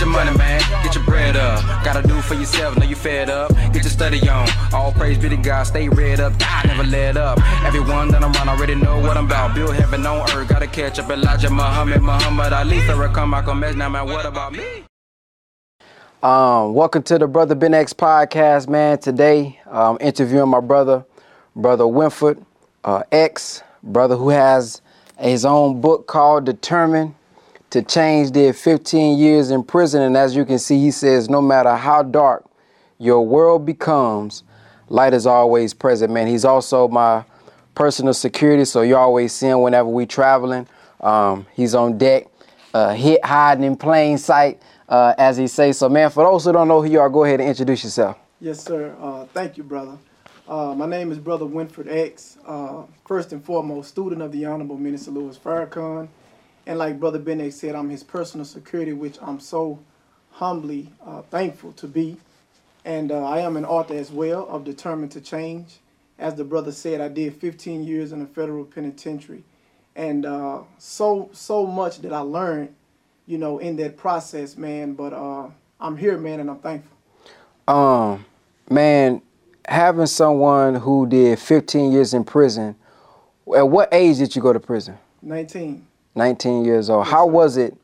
your money, man. Get your bread up. Gotta do for yourself, know you fed up. Get your study on. All praise be to God, stay red up. Die, never let up. Everyone that I'm around already know what I'm about. Build heaven on earth. Gotta catch up Elijah Muhammad, Muhammad Ali, Farrakhan, Malcolm X. Now, man, what about me? Um, welcome to the Brother Ben X podcast, man. Today, I'm interviewing my brother, Brother Winford uh, X, brother who has his own book called Determined to Change. Did 15 years in prison, and as you can see, he says, no matter how dark your world becomes, light is always present, man. He's also my personal security, so you always see him whenever we traveling. Um, he's on deck, uh, hit hiding in plain sight uh, as he says. So, man, for those who don't know who you are, go ahead and introduce yourself. Yes, sir. Uh, thank you, brother. Uh, my name is Brother Winford X. Uh, first and foremost, student of the Honorable Minister Louis Farrakhan. And like Brother Ben said, I'm his personal security, which I'm so humbly uh, thankful to be. And uh, I am an author as well of Determined to Change. As the brother said, I did 15 years in a federal penitentiary. And uh, so, so much that I learned you know, in that process, man. But uh, I'm here, man, and I'm thankful. Um, man, having someone who did 15 years in prison, at what age did you go to prison? 19. 19 years old. How was it?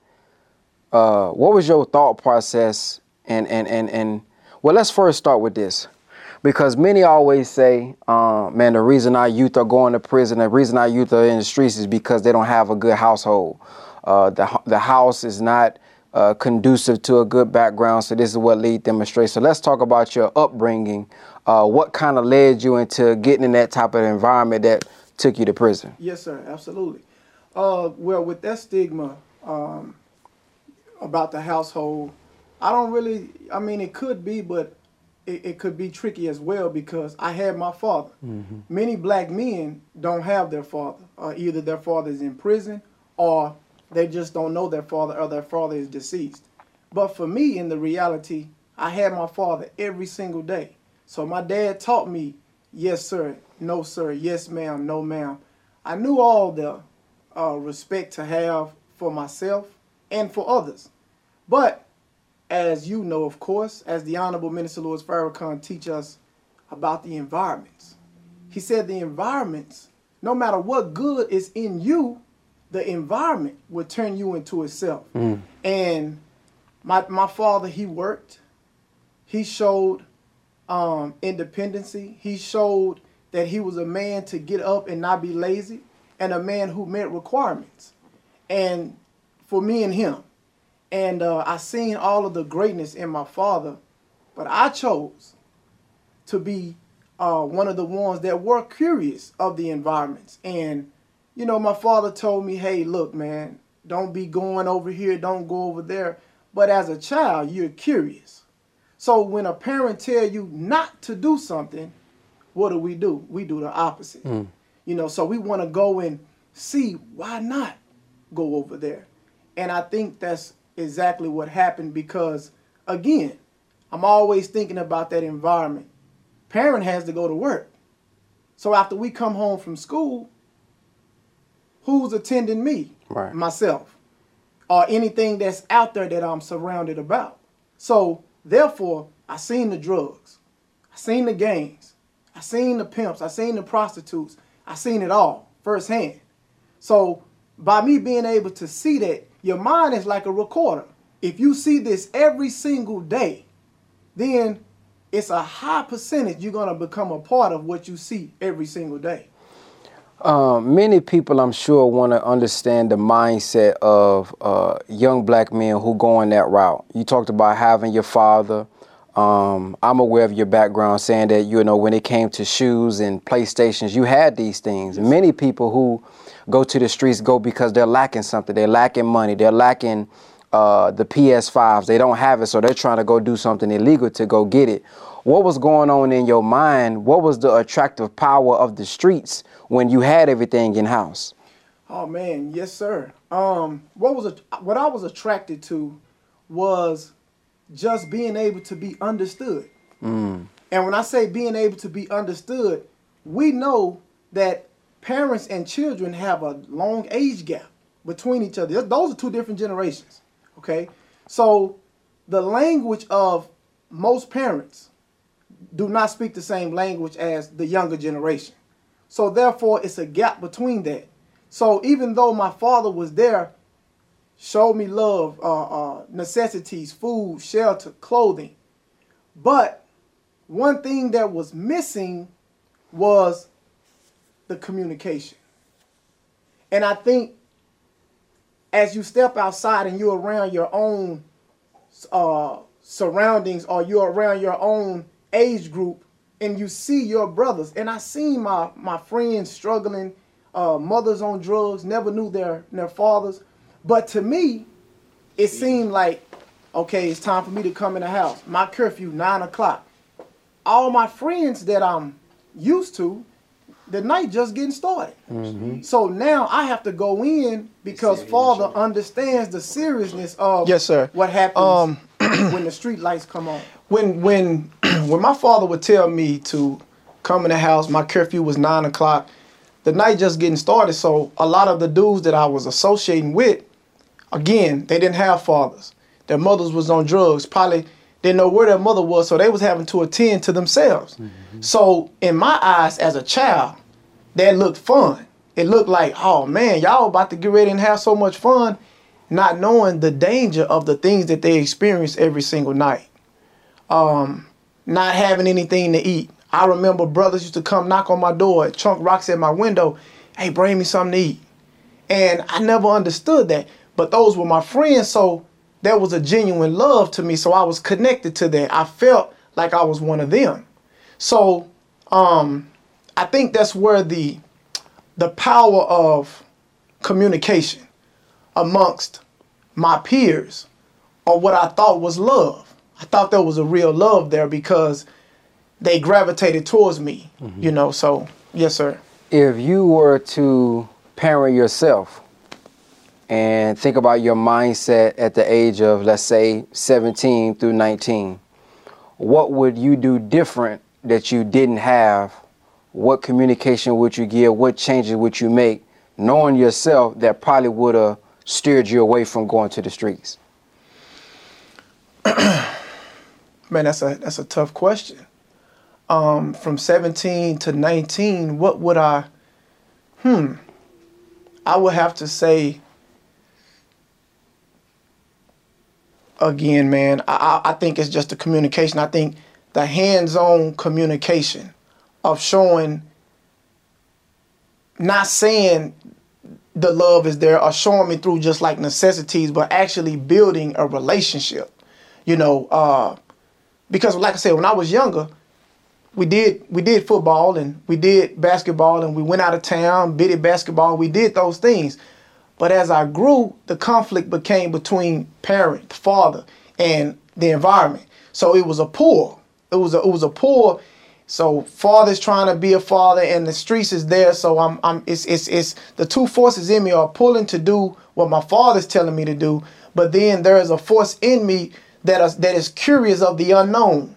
Uh, what was your thought process? And, and, and, and, well, let's first start with this. Because many always say, uh, man, the reason our youth are going to prison, the reason our youth are in the streets is because they don't have a good household uh, the, the house is not uh, conducive to a good background, so this is what lead them astray. So let's talk about your upbringing. Uh, what kind of led you into getting in that type of environment that took you to prison? Yes, sir, absolutely. Uh, well, with that stigma um, about the household, I don't really, I mean, it could be, but it, it could be tricky as well because I had my father. Mm-hmm. Many black men don't have their father. Uh, either their father is in prison or they just don't know their father or their father is deceased. But for me, in the reality, I had my father every single day. So my dad taught me, yes, sir, no, sir, yes, ma'am, no, ma'am. I knew all the uh, respect to have for myself and for others. But as you know, of course, as the Honorable Minister Louis Farrakhan teach us about the environments. He said the environments, no matter what good is in you, the environment will turn you into itself. Mm. And my my father, he worked. He showed um, independency. He showed that he was a man to get up and not be lazy, and a man who met requirements. And for me and him, and uh, I seen all of the greatness in my father, but I chose to be uh, one of the ones that were curious of the environments and you know, my father told me, hey, look, man, don't be going over here, don't go over there. But as a child, you're curious. So when a parent tell you not to do something, what do we do? We do the opposite. Mm. You know, so we want to go and see why not go over there. And I think that's exactly what happened because again, I'm always thinking about that environment. Parent has to go to work. So after we come home from school, who's attending me, right. myself, or anything that's out there that I'm surrounded about. So therefore, I seen the drugs, I seen the gangs, I seen the pimps, I seen the prostitutes, I seen it all firsthand. So by me being able to see that, your mind is like a recorder. If you see this every single day, then it's a high percentage you're going to become a part of what you see every single day. Um, many people, I'm sure, want to understand the mindset of uh, young black men who go on that route. You talked about having your father. Um, I'm aware of your background, saying that you know when it came to shoes and PlayStations, you had these things. Yes. Many people who go to the streets go because they're lacking something. They're lacking money. They're lacking uh, the PS5s. They don't have it, so they're trying to go do something illegal to go get it. What was going on in your mind? What was the attractive power of the streets when you had everything in house? Oh man, yes sir. Um, what was a, what I was attracted to was just being able to be understood. Mm. And when I say being able to be understood, we know that parents and children have a long age gap between each other. Those are two different generations. Okay, so the language of most parents do not speak the same language as the younger generation. So therefore, it's a gap between that. So even though my father was there, showed me love, uh, uh, necessities, food, shelter, clothing, but one thing that was missing was the communication. And I think as you step outside and you're around your own uh, surroundings or you're around your own age group and you see your brothers, and I seen my, my friends struggling, uh, mothers on drugs, never knew their, their fathers. But to me, it seemed like, okay, it's time for me to come in the house. My curfew, nine o'clock. All my friends that I'm used to, the night just getting started. Mm-hmm. So now I have to go in because Father understands the seriousness of yes, sir. what happens um, when the street lights come on. When when when my father would tell me to come in the house, my curfew was nine o'clock. The night just getting started, so a lot of the dudes that I was associating with, again, they didn't have fathers. Their mothers was on drugs. Probably didn't know where their mother was, so they was having to attend to themselves. Mm-hmm. So in my eyes, as a child, that looked fun. It looked like, oh man, y'all about to get ready and have so much fun, not knowing the danger of the things that they experience every single night. Um, not having anything to eat. I remember brothers used to come knock on my door, chunk rocks at my window, hey, bring me something to eat. And I never understood that. But those were my friends, so that was a genuine love to me. So I was connected to that. I felt like I was one of them. So um, I think that's where the the power of communication amongst my peers or what I thought was love. I thought there was a real love there because they gravitated towards me, mm-hmm. you know. So, yes, sir. If you were to parent yourself, and think about your mindset at the age of, let's say, 17 through 19, what would you do different that you didn't have? What communication would you give? What changes would you make, knowing yourself that probably would have steered you away from going to the streets? Man, that's a that's a tough question. Um, from 17 to 19, what would I? Hmm. I would have to say again, man, I, I think it's just the communication. I think the hands-on communication of showing, not saying the love is there or showing me through just like necessities, but actually building a relationship. You know, uh, because like I said, when I was younger, we did we did football and we did basketball and we went out of town, biddy basketball. We did those things. But as I grew, the conflict became between parent, father, and the environment. So it was a pull. It was a it was a pull. So father's trying to be a father, and the streets is there. So I'm I'm it's it's it's the two forces in me are pulling to do what my father's telling me to do. But then there is a force in me that is that is curious of the unknown.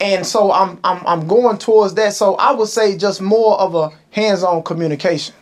And so I'm I'm I'm going towards that. So I would say just more of a hands-on communication.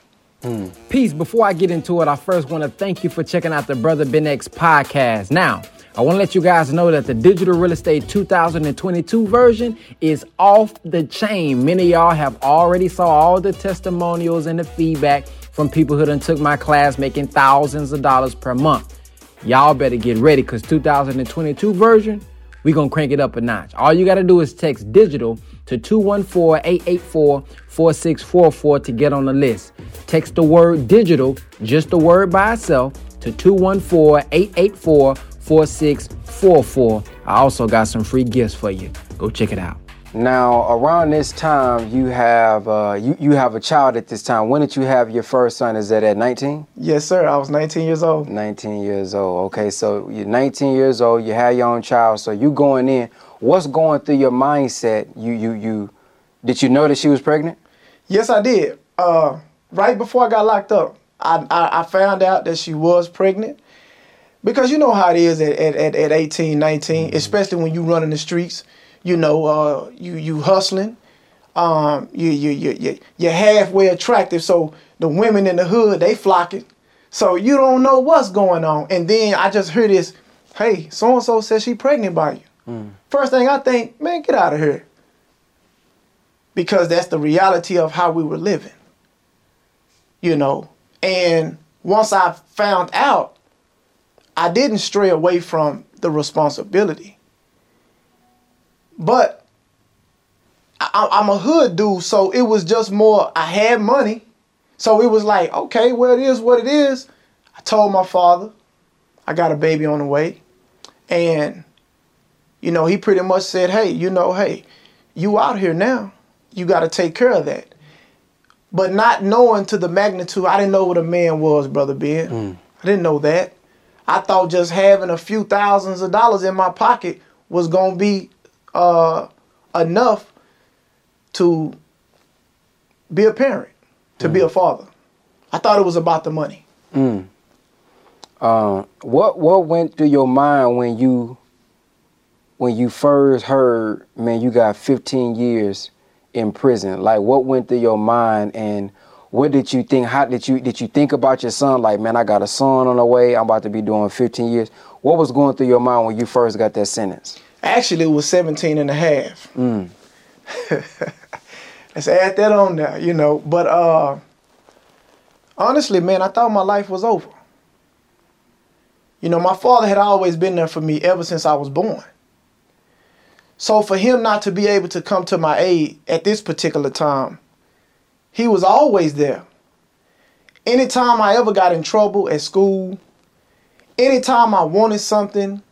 Mm. Peace. Before I get into it, I first want to thank you for checking out the Brother Ben X podcast. Now, I want to let you guys know that the Digital Real Estate 2022 version is off the chain. Many of y'all have already saw all the testimonials and the feedback from people who done took my class making thousands of dollars per month. Y'all better get ready because 2022 version, we going to crank it up a notch. All you got to do is text digital to 214-884-4644 to get on the list. Text the word digital, just the word by itself, to 214-884-4644. I also got some free gifts for you. Go check it out. Now, around this time, you have uh, you you have a child at this time. When did you have your first son? Is that at 19? Yes, sir. I was 19 years old. 19 years old. Okay, so you're 19 years old. You have your own child. So you going in. What's going through your mindset? You you you. Did you know that she was pregnant? Yes, I did. Uh, right before I got locked up, I, I, I found out that she was pregnant because you know how it is at, at, at 18, 19, mm-hmm. especially when you run in the streets you know, uh, you you hustling, um, you you you you you're halfway attractive. So the women in the hood they flocking. So you don't know what's going on. And then I just hear this hey, so and so says she pregnant by you. First thing I think, man, get out of here. Because that's the reality of how we were living. You know, and once I found out, I didn't stray away from the responsibility. But I, I'm a hood dude, so it was just more, I had money. So it was like, okay, well, it is what it is. I told my father, I got a baby on the way. And, you know, he pretty much said, hey, you know, hey, you out here now. You got to take care of that. But not knowing to the magnitude, I didn't know what a man was, Brother Ben. Hmm. I didn't know that. I thought just having a few thousands of dollars in my pocket was going to be uh, enough to be a parent, to be a father. I thought it was about the money. Um, what what went through your mind when you when you first heard, man, you got 15 years in prison? Like, what went through your mind, and what did you think? How did you did you think about your son? Like, man, I got a son on the way. I'm about to be doing 15 years. What was going through your mind when you first got that sentence? Actually, it was 17 and a half. Let's add that on there, you know. But uh, honestly, man, I thought my life was over. You know, my father had always been there for me ever since I was born. So for him not to be able to come to my aid at this particular time, he was always there. Anytime I ever got in trouble at school, anytime I wanted something,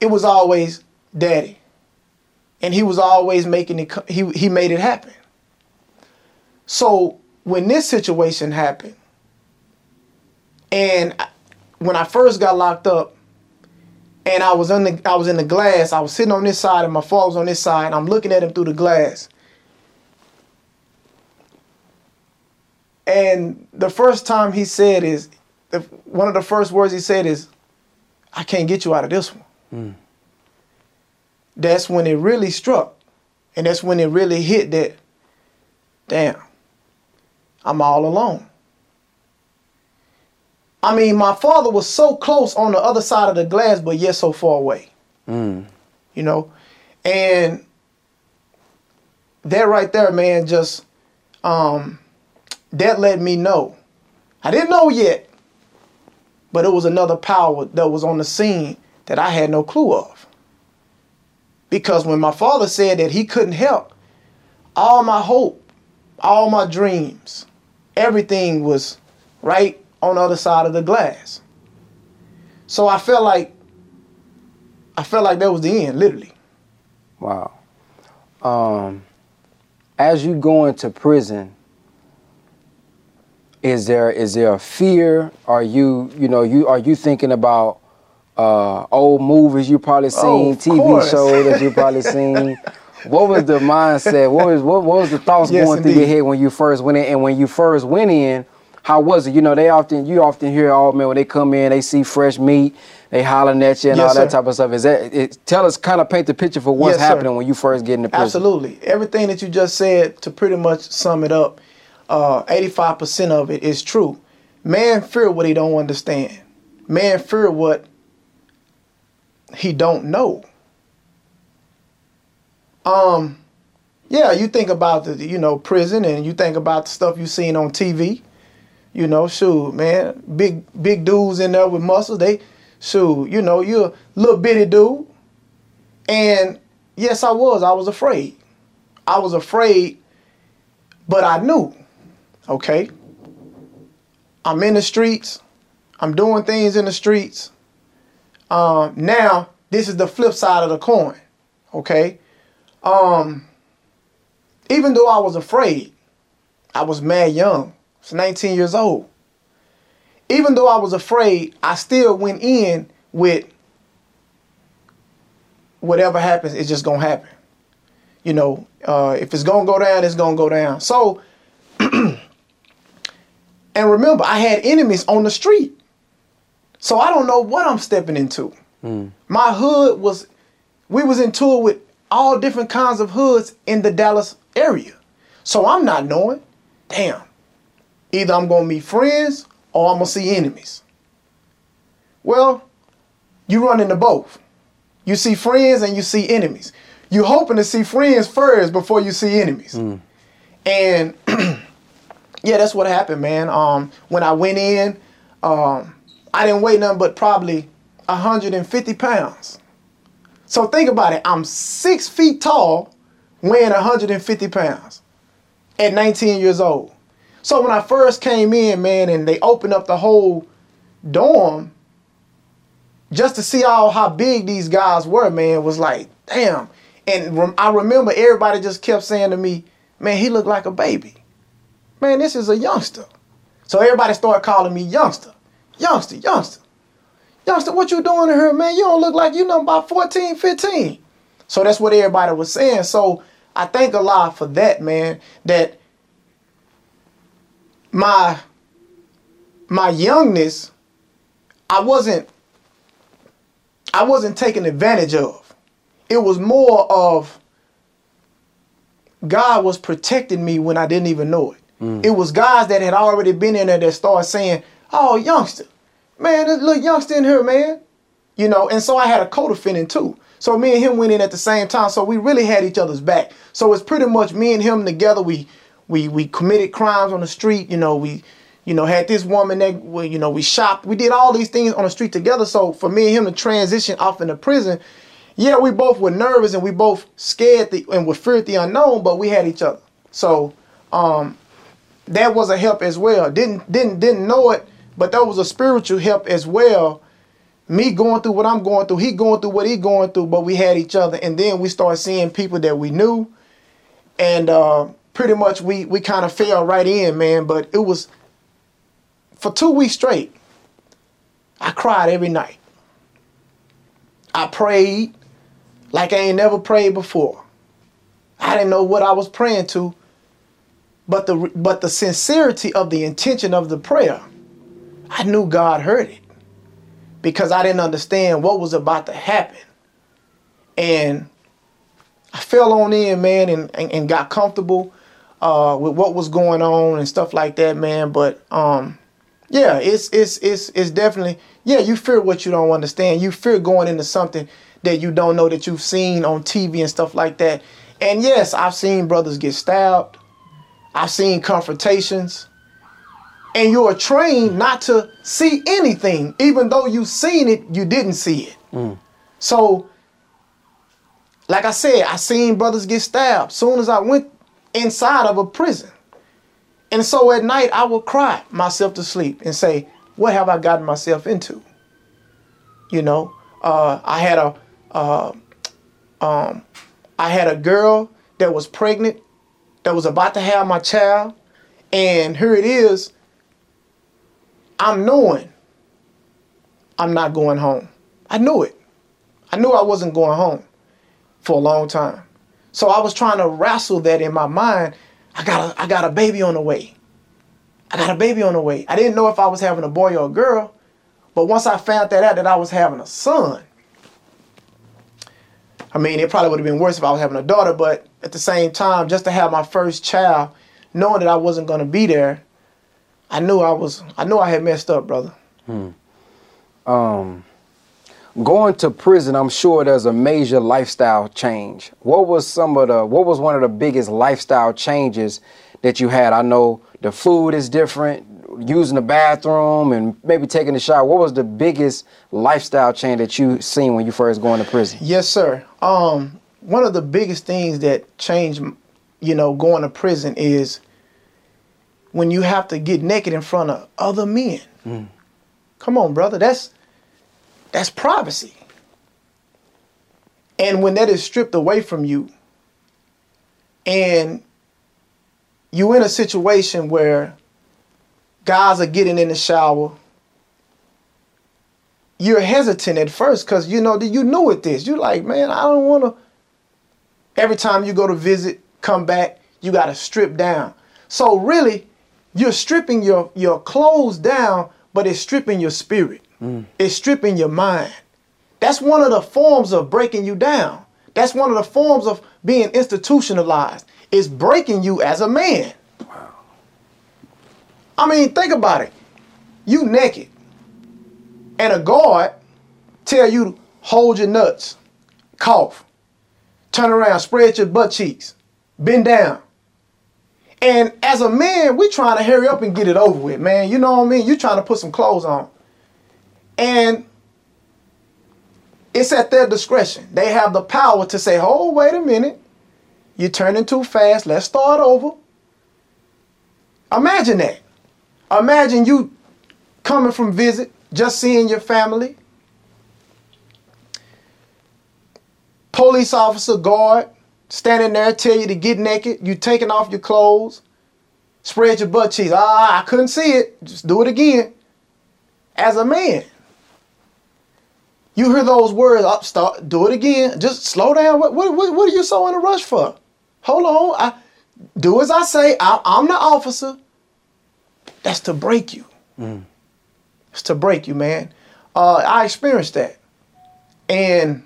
it was always daddy. And he was always making it, he, he made it happen. So when this situation happened, and when I first got locked up, and I was in the I was in the glass. I was sitting on this side, and my father was on this side. And I'm looking at him through the glass. And the first time he said is, one of the first words he said is, "I can't get you out of this one." That's when it really struck, and that's when it really hit that. Damn, I'm all alone. I mean, my father was so close on the other side of the glass, but yet so far away. You know, and that right there, man, just um, that let me know. I didn't know yet, but it was another power that was on the scene that I had no clue of. Because when my father said that he couldn't help, all my hope, all my dreams, everything was right on the other side of the glass. So I felt like I felt like that was the end, literally. Wow. Um, as you go into prison, is there is there a fear? Are you you know you are you thinking about uh, old movies you probably seen, Oh, TV course. shows that you probably seen? What was the mindset? What was what, what was the thoughts Yes, going through your head when you first went in? And when you first went in, how was it? You know, they often you often hear, oh man, when they come in, they see fresh meat, they hollering at you and Yes, all that sir. type of stuff. Is that it, tell us kind of paint the picture for what's Yes, sir. happening when you first get into prison? Absolutely. Everything that you just said, to pretty much sum it up, uh, 85% of it is true. Man fear what he don't understand. Man fear what he don't know. Um, yeah, you think about the you know prison, and you think about the stuff you seen on TV. You know, shoot, man, big big dudes in there with muscles. They, shoot, you know, you're a little bitty dude, and yes, I was. I was afraid. I was afraid, but I knew. Okay. I'm in the streets. I'm doing things in the streets. Um, now, this is the flip side of the coin. Okay. Um, even though I was afraid, I was mad young. I was 19 years old. Even though I was afraid, I still went in with whatever happens, it's just gonna happen. You know, uh, if it's gonna go down, it's gonna go down. So, and remember, I had enemies on the street, so I don't know what I'm stepping into. My hood was, we was in tour with all different kinds of hoods in the Dallas area, so I'm not knowing. Damn, either I'm gonna meet friends or I'm gonna see enemies. Well, you run into both. You see friends and you see enemies. You hoping to see friends first before you see enemies. And yeah, that's what happened, man. Um, when I went in, um, I didn't weigh nothing but probably 150 pounds. So think about it. I'm six feet tall, weighing 150 pounds at 19 years old. So when I first came in, man, and they opened up the whole dorm, just to see all how big these guys were, man, was like, damn. And I remember everybody just kept saying to me, man, he looked like a baby. Man, this is a youngster. So everybody started calling me youngster, youngster, youngster. Youngster, what you doing in here, man? You don't look like you know about 14, 15. So that's what everybody was saying. So I thank Allah for that, man, that my my youngness, I wasn't I wasn't taken advantage of. It was more of God was protecting me when I didn't even know it. Mm. It was guys that had already been in there that started saying, "Oh, youngster, man, this little youngster in here, man." You know, and so I had a co-defendant too. So me and him went in at the same time. So we really had each other's back. So it's pretty much me and him together. We we we committed crimes on the street. You know, we you know had this woman that we, you know we shopped. We did all these things on the street together. So for me and him to transition off into prison, yeah, we both were nervous and we both scared the, and were feared the unknown, but we had each other. So um, that was a help as well. Didn't didn't didn't know it, but that was a spiritual help as well. Me going through what I'm going through, he going through what he going through, but we had each other, and then we started seeing people that we knew, and uh, pretty much we we kind of fell right in, man. But it was for two weeks straight. I cried every night. I prayed like I ain't never prayed before. I didn't know what I was praying to, but the but the sincerity of the intention of the prayer, I knew God heard it because I didn't understand what was about to happen. And I fell on in, man, and, and, and got comfortable uh, with what was going on and stuff like that, man. But um, yeah, it's it's it's it's definitely yeah. You fear what you don't understand. You fear going into something that you don't know that you've seen on TV and stuff like that. And yes, I've seen brothers get stabbed. I've seen confrontations. And you're trained not to see anything, even though you've seen it, you didn't see it. So, like I said, I seen brothers get stabbed soon as I went inside of a prison. And so at night I would cry myself to sleep and say, What have I gotten myself into? You know, uh, I had a uh, um, I had a girl that was pregnant, that was about to have my child, and here it is. I'm knowing I'm not going home. I knew it. I knew I wasn't going home for a long time. So I was trying to wrestle that in my mind. I got a, I got a baby on the way. I got a baby on the way. I didn't know if I was having a boy or a girl, but once I found that out that I was having a son, I mean, it probably would have been worse if I was having a daughter, but at the same time, just to have my first child, knowing that I wasn't going to be there, I knew I was I knew I had messed up, brother. Um, going to prison, I'm sure there's a major lifestyle change. What was some of the what was one of the biggest lifestyle changes that you had? I know the food is different, using the bathroom and maybe taking a shower. What was the biggest lifestyle change that you seen when you first going to prison? Yes, sir. Um, one of the biggest things that changed, you know, going to prison is when you have to get naked in front of other men. Mm. Come on, brother. That's that's privacy. And when that is stripped away from you, and you're in a situation where guys are getting in the shower, you're hesitant at first because you know that you knew it this. You're like, man, I don't want to. Every time you go to visit, come back, you got to strip down. So really, you're stripping your your clothes down, but it's stripping your spirit. Mm. It's stripping your mind. That's one of the forms of breaking you down. That's one of the forms of being institutionalized. It's breaking you as a man. I mean, think about it. You naked, and a guard tell you to hold your nuts, cough, turn around, spread your butt cheeks, bend down. And as a man, we trying to hurry up and get it over with, man. You know what I mean? You trying to put some clothes on. And it's at their discretion. They have the power to say, oh, wait a minute. You're turning too fast. Let's start over. Imagine that. Imagine you coming from visit, just seeing your family. Police officer, guard, standing there, tell you to get naked. You taking off your clothes, spread your butt cheeks. Ah, I couldn't see it. Just do it again. As a man, you hear those words. Up, start, do it again. Just slow down. What, what, what, what are you so in a rush for? Hold on. I do as I say. I, I'm the officer. That's to break you. It's to break you, man. Uh, I experienced that, and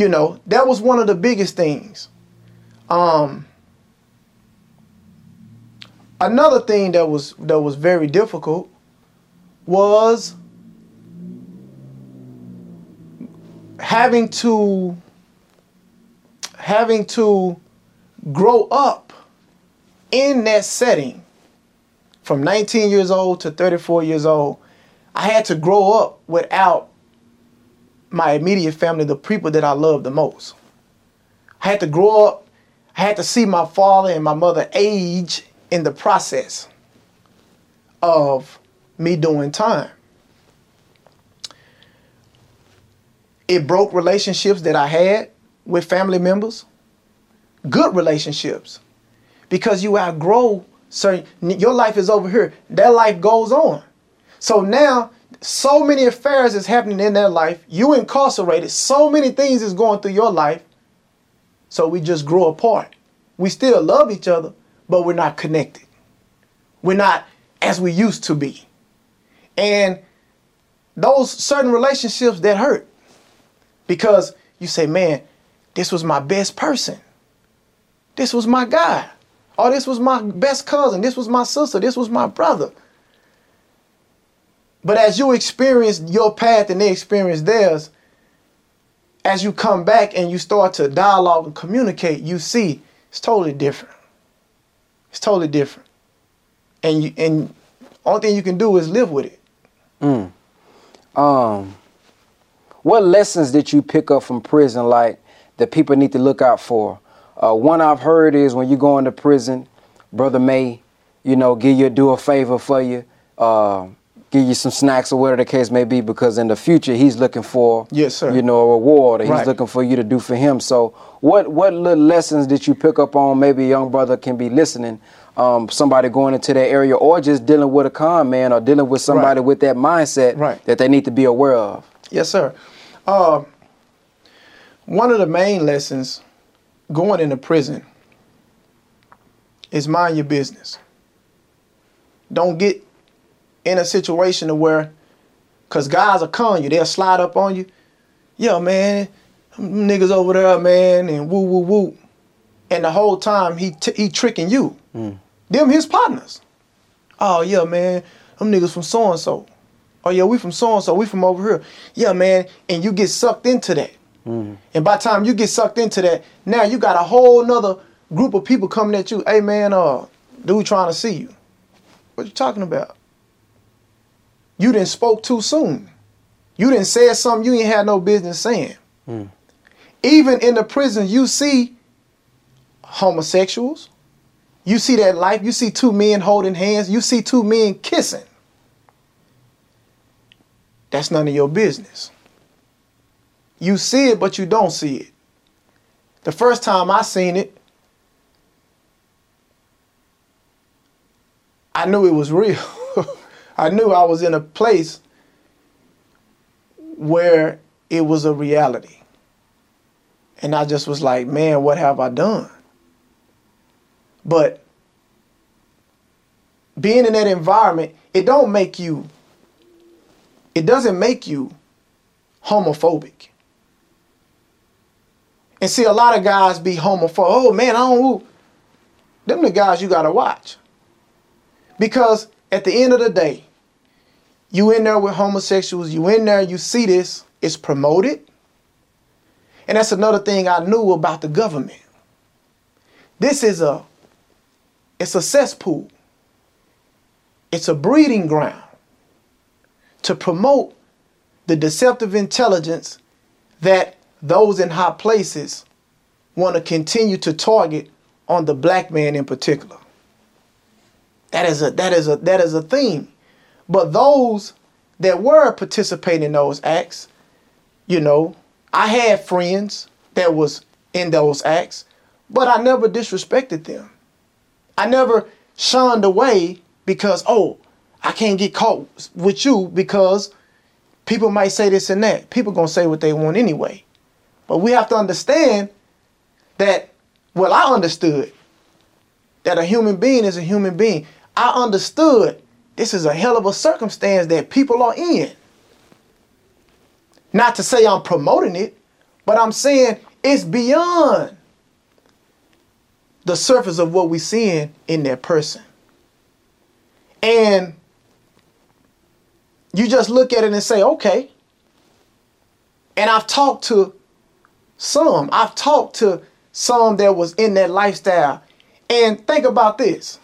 you know that was one of the biggest things. Um, another thing that was that was very difficult was having to having to grow up in that setting from 19 years old to 34 years old i had to grow up without my immediate family the people that i love the most i had to grow up i had to see my father and my mother age in the process of me doing time it broke relationships that I had with family members, good relationships, because you outgrow certain. Your life is over here. Their life goes on. So now, so many affairs is happening in their life. You incarcerated. So many things is going through your life. So we just grow apart. We still love each other, but we're not connected. We're not as we used to be. And those certain relationships that hurt because you say, man, this was my best person. This was my guy. Or this was my best cousin. This was my sister. This was my brother. But as you experience your path and they experience theirs, as you come back and you start to dialogue and communicate, you see it's totally different. It's totally different. And you and only thing you can do is live with it. Um, what lessons did you pick up from prison, like that people need to look out for? Uh, one I've heard is when you go into prison, brother may, you know, give you do a favor for you, uh, give you some snacks or whatever the case may be, because in the future he's looking for, Yes, sir. you know, a reward, or he's looking for you to do for him. So, what what little lessons did you pick up on? Maybe a young brother can be listening. Um, somebody going into that area, or just dealing with a con man, or dealing with somebody Right. with that mindset Right. that they need to be aware of. Yes, sir. Uh, one of the main lessons going into prison is mind your business. Don't get in a situation to where, cause guys are calling you, they'll slide up on you. Yo, man, niggas over there, man, and woo, woo, woo. And the whole time he t- he tricking you. Them his partners. Oh yeah, man, them niggas from so and so. Oh yeah, we from so and so. We from over here. Yeah, man, and you get sucked into that. And by the time you get sucked into that, now you got a whole nother group of people coming at you. Hey man, uh, dude trying to see you. What you talking about? You didn't spoke too soon. You didn't say something you ain't had no business saying. Hmm. Even in the prison, you see homosexuals. You see that life. You see two men holding hands. You see two men kissing. That's none of your business. You see it, but you don't see it. The first time I seen it, I knew it was real. I knew I was in a place where it was a reality. And I just was like, man, what have I done? But being in that environment, it don't make you, it doesn't make you homophobic. And see, a lot of guys be homophobic. Oh man, I don't. Them the guys you gotta watch. Because at the end of the day, you in there with homosexuals, you in there, you see this, it's promoted. And that's another thing I knew about the government. This is a it's a cesspool. It's a breeding ground to promote the deceptive intelligence that those in high places want to continue to target on the black man in particular. That is a that is a that is a theme. But those that were participating in those acts, you know, I had friends that was in those acts, but I never disrespected them. I never shunned away because oh, I can't get caught with you because people might say this and that. People gonna say what they want anyway. But we have to understand that, well, I understood that a human being is a human being. I understood this is a hell of a circumstance that people are in. Not to say I'm promoting it, but I'm saying it's beyond the surface of what we're seeing in that person. And you just look at it and say, okay. And I've talked to some, I've talked to some that was in that lifestyle. And think about this.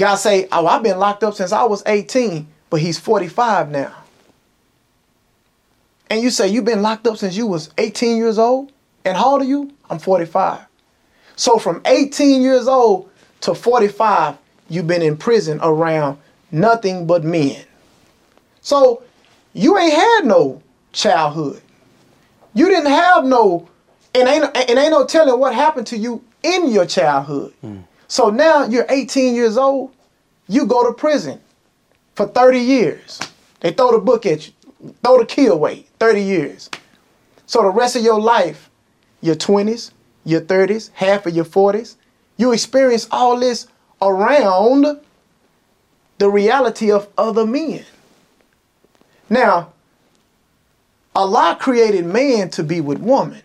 God say, oh, I've been locked up since I was 18, but he's 45 now. And you say, you've been locked up since you was 18 years old? And how old are you? I'm 45. So from 18 years old to 45, you've been in prison around nothing but men. So you ain't had no childhood. You didn't have no, and ain't, and ain't no telling what happened to you in your childhood. Mm. So now you're 18 years old, you go to prison for 30 years. They throw the book at you, throw the key away, 30 years. So the rest of your life, your 20s, your 30s, half of your 40s, you experience all this around the reality of other men. Now, Allah created man to be with woman.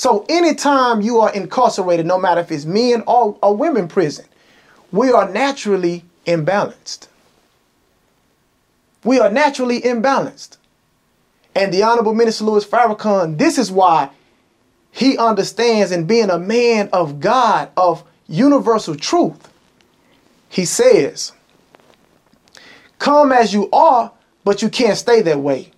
So anytime you are incarcerated, no matter if it's men or, or women prison, we are naturally imbalanced. We are naturally imbalanced. And the Honorable Minister Louis Farrakhan, this is why he understands in being a man of God, of universal truth. He says, Come as you are, but you can't stay that way.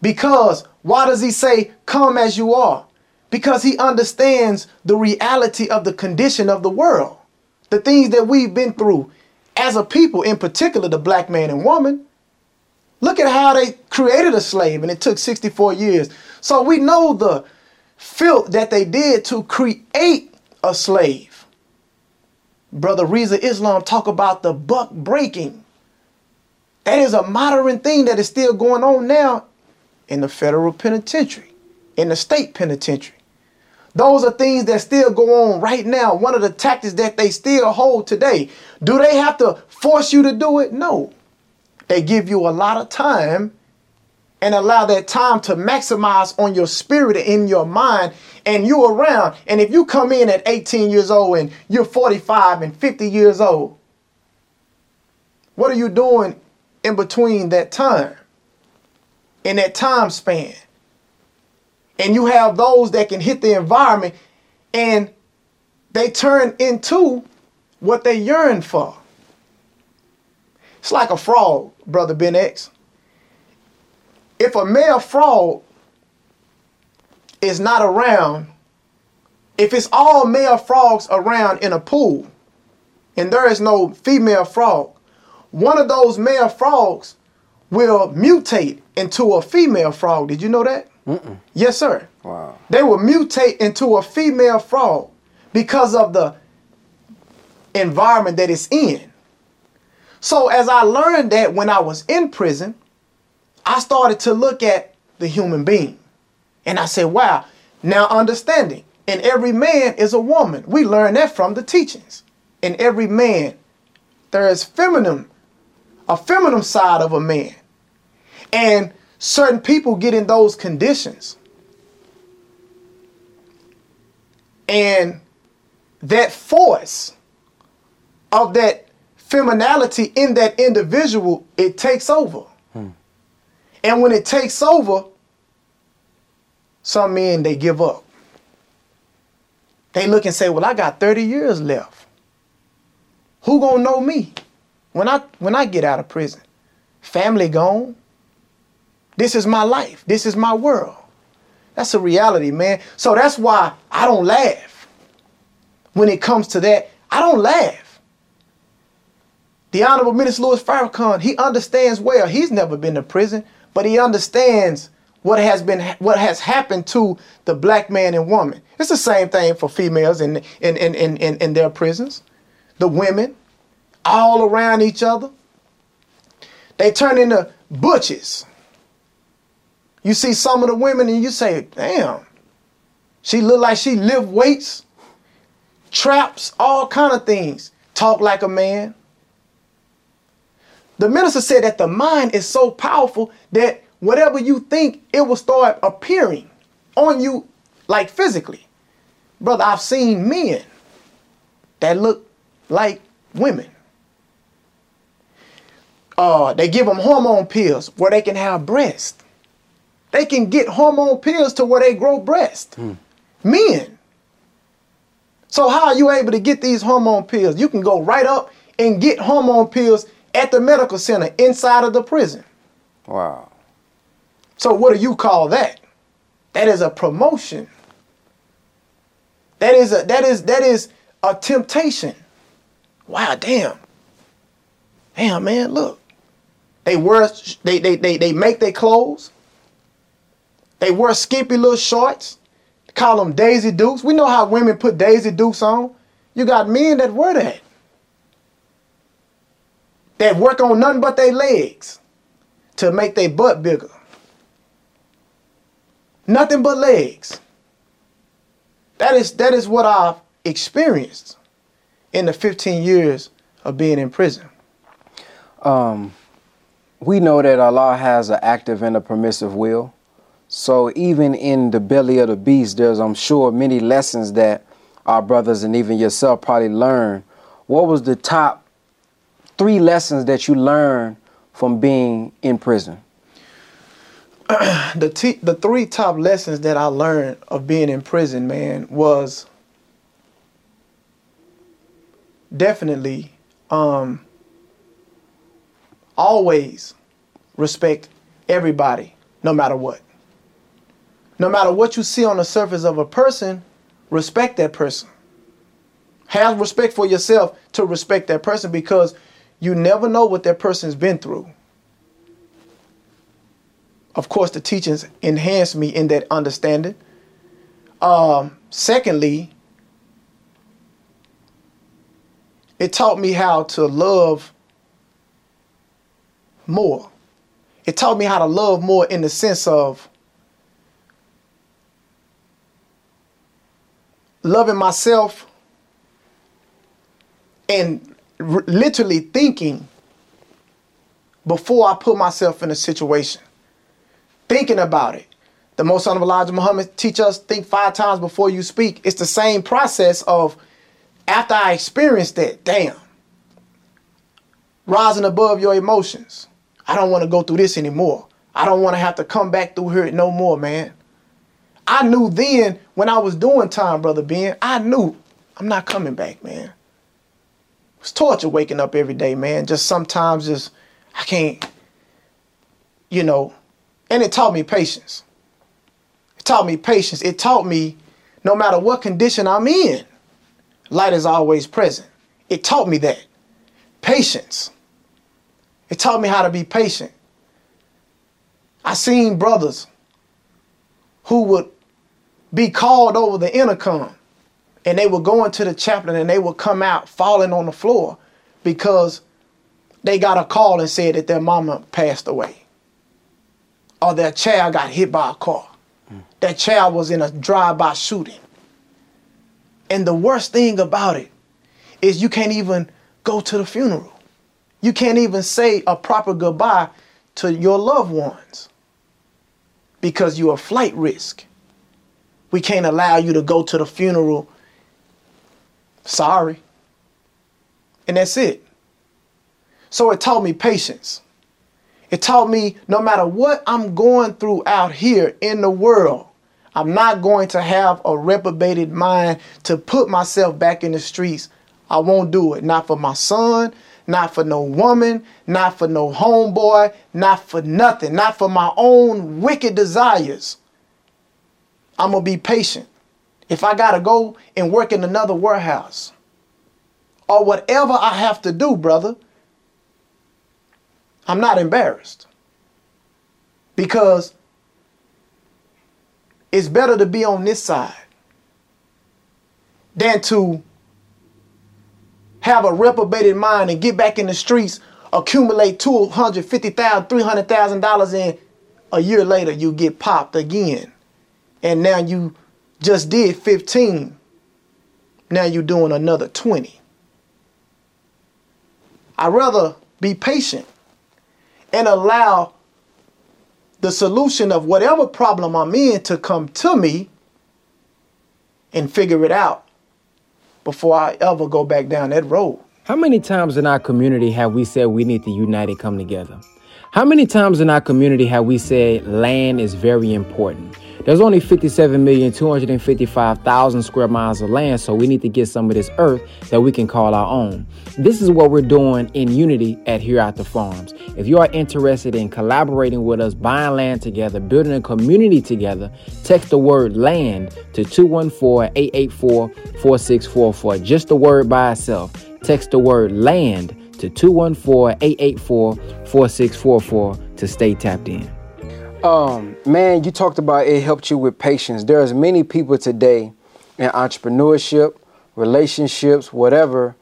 Because why does he say, Come as you are? Because he understands the reality of the condition of the world, the things that we've been through as a people, in particular the black man and woman. Look at how they created a slave and it took 64 years. So we know the filth that they did to create a slave. Brother Rizza Islam talk about the buck breaking. That is a modern thing that is still going on now in the federal penitentiary, in the state penitentiary. Those are things that still go on right now. One of the tactics that they still hold today. Do they have to force you to do it? No. They give you a lot of time and allow that time to maximize on your spirit and in your mind and you around. And if you come in at 18 years old and you're 45 and 50 years old, what are you doing in between that time? In that time span? And you have those that can hit the environment and they turn into what they yearn for. It's like a frog, brother Ben X. If a male frog is not around, if it's all male frogs around in a pool and there is no female frog, one of those male frogs will mutate into a female frog. Did you know that? Mm-mm. Yes, sir. Wow. They will mutate into a female frog because of the environment that it's in. So as I learned that when I was in prison, I started to look at the human being. And I said, wow, now understanding. And every man is a woman. We learn that from the teachings. In every man, there is feminine, a feminine side of a man. And certain people get in those conditions. And that force of that femininity in that individual, it takes over. Hmm. And when it takes over, some men they give up. They look and say, "Well, I got 30 years left. Who gonna know me when I when I get out of prison? Family gone. This is my life. This is my world. That's a reality, man. So that's why I don't laugh. When it comes to that, I don't laugh. The Honorable Minister Louis Farrakhan, he understands well. He's never been to prison, but he understands what has been what has happened to the black man and woman. It's the same thing for females in in in in, in, in their prisons. The women, all around each other. They turn into butches. You see some of the women and you say, damn, she look like she lift weights, traps, all kind of things. Talk like a man. The minister said that the mind is so powerful that whatever you think, it will start appearing on you like physically. Brother, I've seen men that look like women. Uh, they give them hormone pills where they can have breasts. They can get hormone pills to where they grow breast. Hmm. Men. So how are you able to get these hormone pills? You can go right up and get hormone pills at the medical center inside of the prison. Wow. So what do you call that? That is a promotion. That is a that is that is a temptation. Wow, damn. Damn, man, look. They wear they they they, they make their clothes. They wear skimpy little shorts. Call them Daisy Dukes. We know how women put Daisy Dukes on. You got men that wear that. That work on nothing but their legs to make their butt bigger. Nothing but legs. That is that is what I've experienced in the 15 years of being in prison. Um, we know that Allah has an active and a permissive will. So even in the belly of the beast, there's, I'm sure, many lessons that our brothers and even yourself probably learned. What was the top three lessons that you learned from being in prison? the t- the three top lessons that I learned of being in prison, man, was definitely um, always respect everybody, no matter what. No matter what you see on the surface of a person, respect that person. Have respect for yourself to respect that person because you never know what that person's been through of course, the teachings enhanced me in that understanding. Um, secondly, it taught me how to love more. It taught me how to love more in the sense of loving myself and literally thinking before I put myself in a situation thinking about it. The most honorable Elijah Muhammad teach us think five times before you speak. It's the same process of after I experienced that, damn. Rising above your emotions. I don't want to go through this anymore. I don't want to have to come back through here no more, man. I knew then when I was doing time, brother Ben, I knew I'm not coming back, man. It's torture waking up every day, man. Just sometimes just I can't, you know, and it taught me patience. It taught me patience. It taught me no matter what condition I'm in, light is always present. It taught me that. Patience. It taught me how to be patient. I seen brothers who would be called over the intercom and they would go into the chaplain and they would come out falling on the floor because they got a call and said that their mama passed away or their child got hit by a car. Mm. That child was in a drive-by shooting. And the worst thing about it is you can't even go to the funeral. You can't even say a proper goodbye to your loved ones because you're a flight risk. We can't allow you to go to the funeral. Sorry. And that's it. So it taught me patience. It taught me no matter what I'm going through out here in the world, I'm not going to have a reprobated mind to put myself back in the streets. I won't do it. Not for my son, not for no woman, not for no homeboy, not for nothing, not for my own wicked desires. I'm going to be patient. If I got to go and work in another warehouse or whatever I have to do, brother, I'm not embarrassed. Because it's better to be on this side than to have a reprobated mind and get back in the streets, accumulate $250,000, $300,000 in a year later you get popped again. And now you just did 15. Now you're doing another 20. I'd rather be patient and allow the solution of whatever problem I'm in to come to me and figure it out before I ever go back down that road. How many times in our community have we said we need to unite and come together? How many times in our community have we said land is very important? There's only 57,255,000 square miles of land, so we need to get some of this earth that we can call our own. This is what we're doing in unity at Hereafter Farms. If you are interested in collaborating with us, buying land together, building a community together, text the word land to 214 884 4644. Just the word by itself. Text the word land to 214 884 4644 to stay tapped in. Um, man, you talked about it helped you with patience. There's many people today in entrepreneurship, relationships, whatever,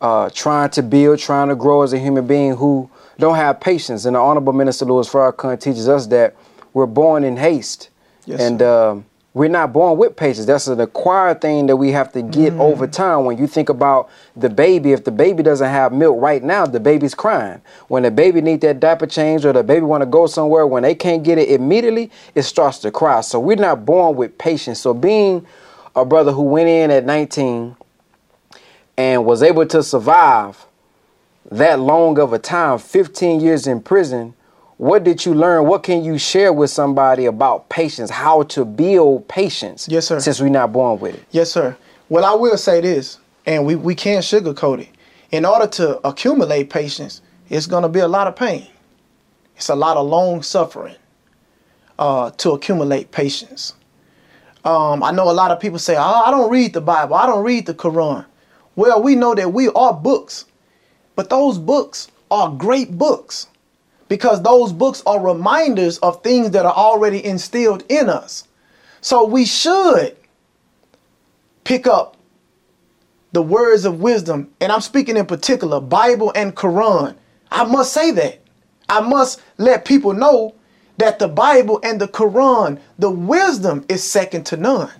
uh, trying to build, trying to grow as a human being who don't have patience. And the Honorable Minister Louis Farrakhan teaches us that we're born in haste. Yes, and um, we're not born with patience. That's an acquired thing that we have to get mm. over time. When you think about the baby, if the baby doesn't have milk right now, the baby's crying. When the baby need that diaper change or the baby want to go somewhere, when they can't get it immediately, it starts to cry. So we're not born with patience. So being a brother who went in at 19 and was able to survive that long of a time, 15 years in prison, what did you learn? What can you share with somebody about patience? How to build patience? Yes, sir. Since we're not born with it. Yes, sir. Well, I will say this, and we, we can't sugarcoat it. In order to accumulate patience, it's going to be a lot of pain. It's a lot of long suffering uh, to accumulate patience. Um, I know a lot of people say, oh, I don't read the Bible, I don't read the Quran. Well, we know that we are books, but those books are great books because those books are reminders of things that are already instilled in us. So we should pick up the words of wisdom, and I'm speaking in particular Bible and Quran. I must say that. I must let people know that the Bible and the Quran, the wisdom is second to none.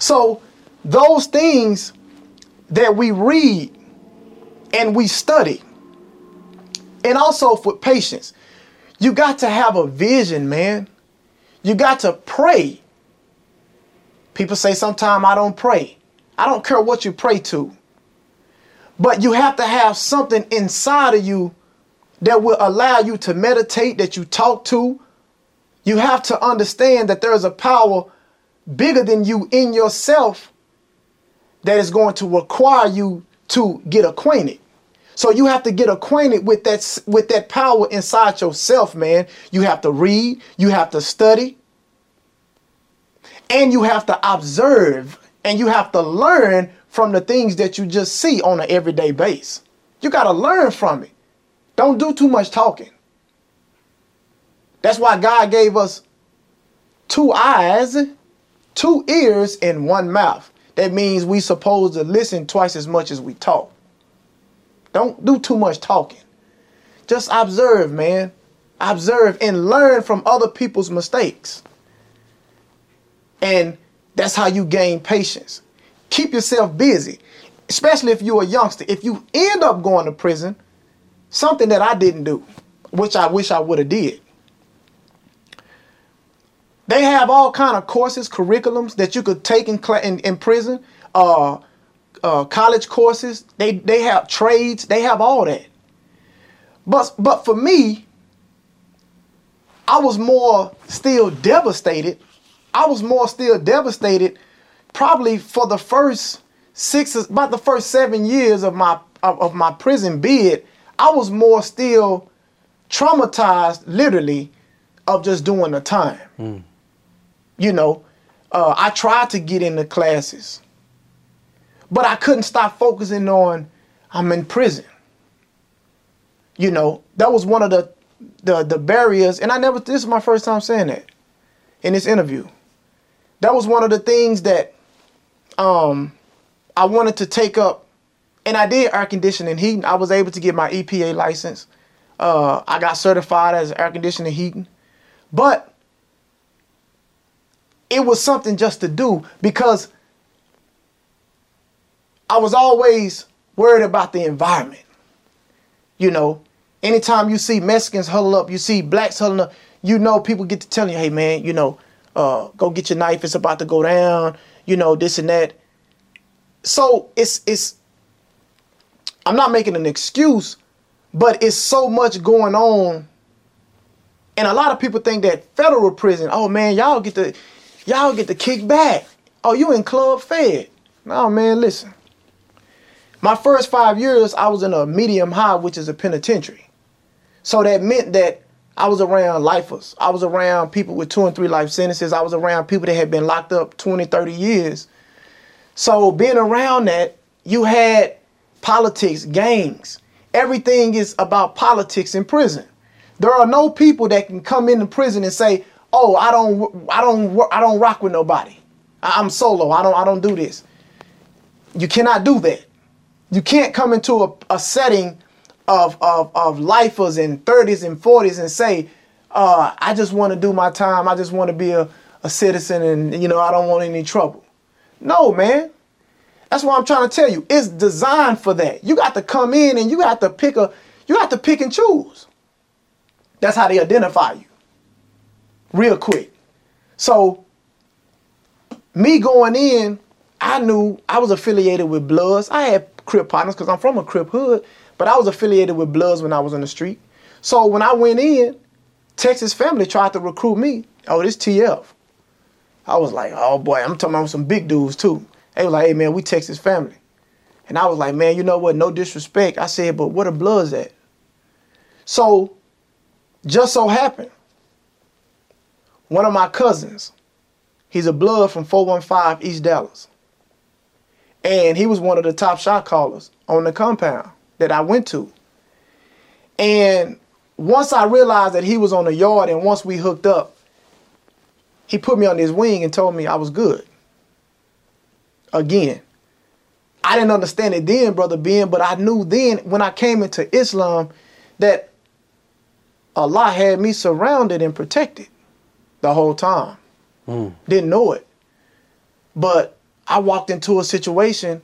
So those things that we read and we study, and also for patience. You got to have a vision, man. You got to pray. People say sometimes I don't pray. I don't care what you pray to. But you have to have something inside of you that will allow you to meditate, that you talk to. You have to understand that there is a power bigger than you in yourself that is going to require you to get acquainted. So you have to get acquainted with that with that power inside yourself, man. You have to read, you have to study, and you have to observe and you have to learn from the things that you just see on an everyday base. You got to learn from it. Don't do too much talking. That's why God gave us two eyes, two ears, and one mouth. That means we supposed to listen twice as much as we talk. Don't do too much talking. Just observe, man. Observe and learn from other people's mistakes. And that's how you gain patience. Keep yourself busy, especially if you're a youngster. If you end up going to prison, something that I didn't do, which I wish I would have did. They have all kind of courses, curriculums that you could take in, in, in prison. Uh, uh, college courses. They they have trades. They have all that. But but for me, I was more still devastated. I was more still devastated probably for the first six about the first seven years of my of, of my prison bid. I was more still traumatized literally of just doing the time. You know, uh, I tried to get into classes, but I couldn't stop focusing on I'm in prison. You know, that was one of the the the barriers, and I never. This is my first time saying that in this interview. That was one of the things that um I wanted to take up, and I did air conditioning heating. I was able to get my EPA license. Uh, I got certified as air conditioning heating, but it was something just to do because I was always worried about the environment. You know, anytime you see Mexicans huddle up, you see blacks huddling up, you know people get to telling you, hey man, you know, uh, go get your knife, it's about to go down, you know, this and that. So it's it's I'm not making an excuse, but it's so much going on. And a lot of people think that federal prison, oh man, y'all get the y'all get the kick back. Oh, you in club fed. No man, listen. My first five years, I was in a medium high, which is a penitentiary. So that meant that I was around lifers. I was around people with two and three life sentences. I was around people that had been locked up 20, 30 years. So being around that, you had politics, gangs. Everything is about politics in prison. There are no people that can come into prison and say, "Oh, I don't, I don't, I don't rock with nobody. I'm solo. I don't, I don't do this." You cannot do that. You can't come into a, a setting of, of, of lifers in 30s and 40s and say, uh, I just want to do my time. I just want to be a, a citizen and, you know, I don't want any trouble. No, man. That's what I'm trying to tell you. It's designed for that. You got to come in and you got to pick a, you got to pick and choose. That's how they identify you. Real quick. So, me going in, I knew I was affiliated with Bloods. I had Crip partners because I'm from a Crip hood, but I was affiliated with Bloods when I was on the street. So when I went in, Texas family tried to recruit me. Oh, this TF. I was like, oh boy, I'm talking about some big dudes too. They was like, hey man, we Texas family. And I was like, man, you know what? No disrespect. I said, but where the Bloods at? So, just so happened, one of my cousins, he's a Blood from 415 East Dallas. And he was one of the top shot callers on the compound that I went to. And once I realized that he was on the yard and once we hooked up, he put me on his wing and told me I was good. Again, I didn't understand it then, Brother Ben, but I knew then when I came into Islam that Allah had me surrounded and protected the whole time. Hmm. Didn't know it. But I walked into a situation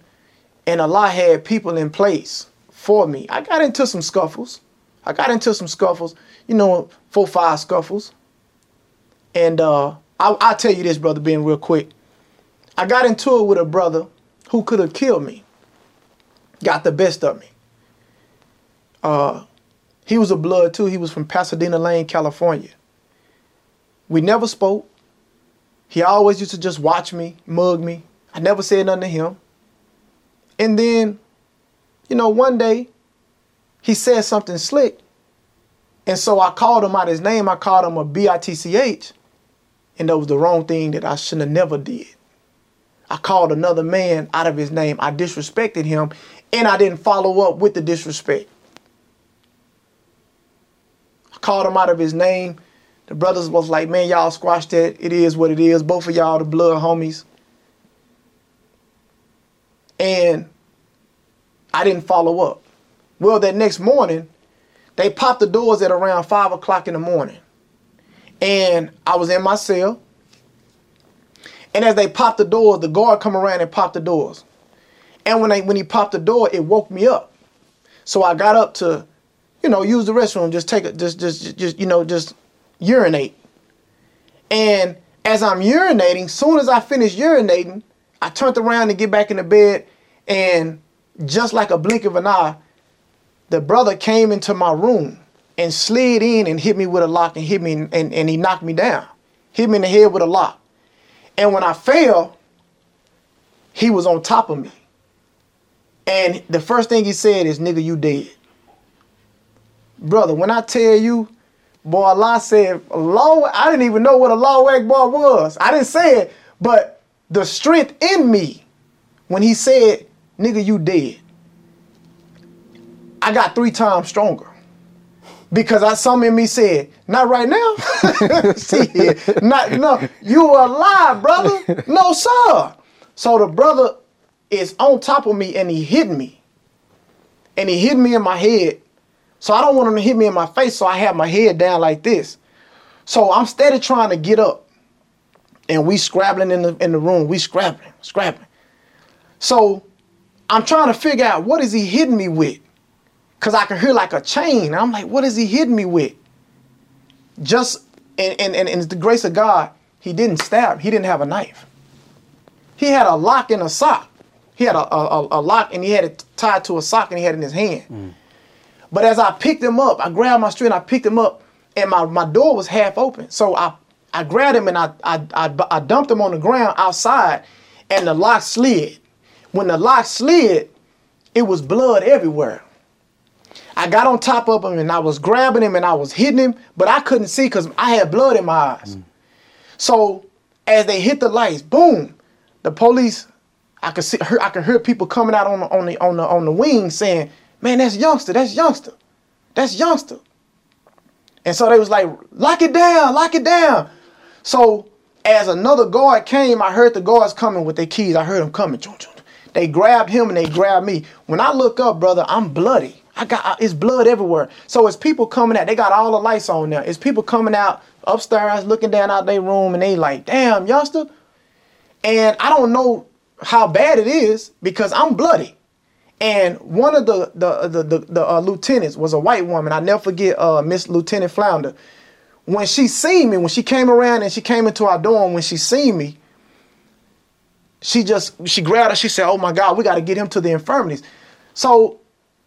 and Allah had people in place for me. I got into some scuffles. I got into some scuffles, you know, four, five scuffles. And uh, I, I'll tell you this, brother, being real quick. I got into it with a brother who could have killed me. Got the best of me. Uh, he was a blood too. He was from Pasadena Lane, California. We never spoke. He always used to just watch me, mug me. I never said nothing to him. And then, you know, one day he said something slick. And so I called him out his name. I called him a B-I-T-C-H. And that was the wrong thing that I shouldn't have never did. I called another man out of his name. I disrespected him and I didn't follow up with the disrespect. I called him out of his name. The brothers was like, man, y'all squashed that. It is what it is. Both of y'all the blood homies. And I didn't follow up. Well, that next morning, they popped the doors at around five o'clock in the morning. And I was in my cell. And as they popped the door, the guard come around and popped the doors. And when they when he popped the door, it woke me up. So I got up to, you know, use the restroom, just take it, just just just you know, just urinate. And as I'm urinating, soon as I finish urinating, I turned around to get back in the bed, and just like a blink of an eye, the brother came into my room and slid in and hit me with a lock and hit me and, and he knocked me down. Hit me in the head with a lock. And when I fell, he was on top of me. And the first thing he said is, nigga, you dead. Brother, when I tell you, boy, Allah said, Allah, I didn't even know what Allahu Akbar was. I didn't say it, but the strength in me when he said, nigga, you dead. I got three times stronger. Because I some in me said, not right now. See, not no, you alive, brother. No, sir. So the brother is on top of me and he hit me. And he hit me in my head. So I don't want him to hit me in my face, so I have my head down like this. So I'm steady trying to get up. And we scrabbling in the in the room. We scrabbling, scrabbling. So I'm trying to figure out what is he hitting me with. Cause I can hear like a chain. I'm like, what is he hitting me with? Just and and, and, and the grace of God, he didn't stab. He didn't have a knife. He had a lock and a sock. He had a, a, a lock and he had it tied to a sock and he had it in his hand. Mm. But as I picked him up, I grabbed my string, I picked him up, and my, my door was half open. So I, I grabbed him and I, I, I, I dumped him on the ground outside, and the lock slid. When the lock slid, it was blood everywhere. I got on top of him and I was grabbing him and I was hitting him, but I couldn't see because I had blood in my eyes. Mm. So as they hit the lights, boom, the police, I could see, hear, I could hear people coming out on the on the on the on the wing saying, "Man, that's youngster, that's youngster, that's youngster." And so they was like, "Lock it down, lock it down." So as another guard came, I heard the guards coming with their keys. I heard them coming. They grabbed him and they grabbed me. When I look up, brother, I'm bloody. I got it's blood everywhere. So it's people coming out. They got all the lights on there. It's people coming out upstairs, looking down out their room, and they like, "Damn, youngster." And I don't know how bad it is because I'm bloody. And one of the the the the, the uh, lieutenants was a white woman. I never forget uh, Miss Lieutenant Flounder. When she seen me, when she came around and she came into our dorm, when she seen me, she just she grabbed her. She said, "Oh my God, we got to get him to the infirmities." So,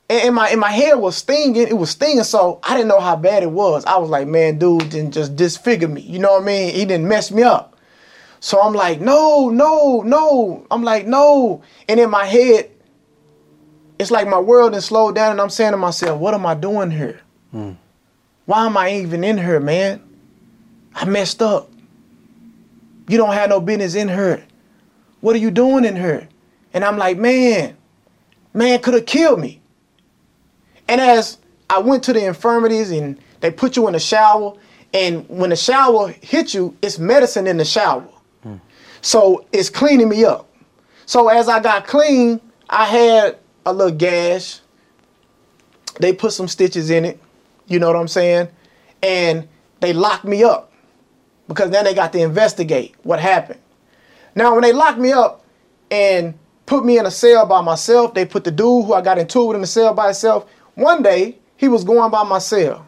and my in my head was stinging. It was stinging. So I didn't know how bad it was. I was like, "Man, dude didn't just disfigure me." You know what I mean? He didn't mess me up. So I'm like, "No, no, no." I'm like, "No," and in my head, it's like my world has slowed down, and I'm saying to myself, "What am I doing here? Hmm. Why am I even in here, man? I messed up. You don't have no business in her. What are you doing in her? And I'm like, man, man could have killed me. And as I went to the infirmities and they put you in the shower, and when the shower hits you, it's medicine in the shower. Hmm. So it's cleaning me up. So as I got clean, I had a little gash. They put some stitches in it, you know what I'm saying? And they locked me up because then they got to investigate what happened. Now, when they locked me up and put me in a cell by myself, they put the dude who I got into with in the cell by himself. One day, he was going by my cell.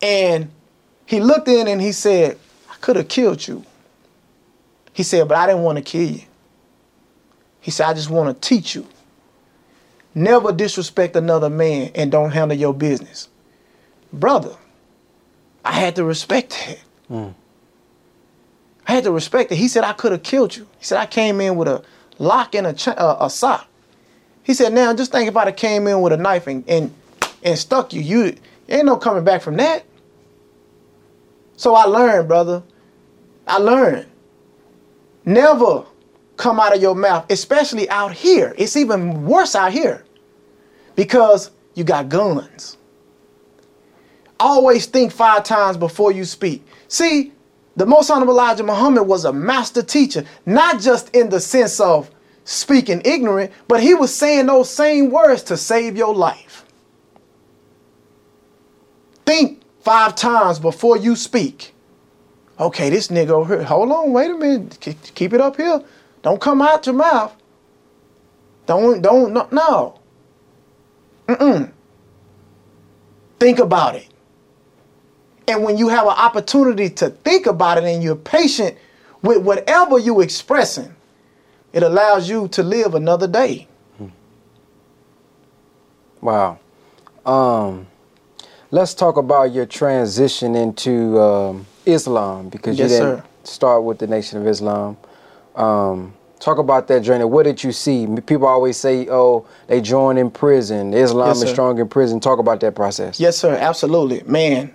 And he looked in and he said, I could have killed you. He said, but I didn't want to kill you. He said, I just want to teach you. Never disrespect another man and don't handle your business. Brother, I had to respect that. I had to respect it. He said I could have killed you. He said I came in with a lock and a ch- uh, a sock. He said now just think if I'd have came in with a knife and and, and stuck you, you ain't no coming back from that. So I learned, brother. I learned. Never come out of your mouth, especially out here. It's even worse out here because you got guns. Always think five times before you speak. See, the most honorable Elijah Muhammad was a master teacher, not just in the sense of speaking ignorant, but he was saying those same words to save your life. Think five times before you speak. Okay, this nigga over here, hold on, wait a minute, keep it up here. Don't come out your mouth. Don't, don't, no, no. Mm-mm. Think about it. And when you have an opportunity to think about it and you're patient with whatever you're expressing, it allows you to live another day. Wow. Um, Let's talk about your transition into um, Islam because Yes, you didn't sir. start with the Nation of Islam. Um, talk about that journey. What did you see? People always say, "Oh, they join in prison. Islam Yes, is strong in prison." Talk about that process. Yes, sir. Absolutely, man.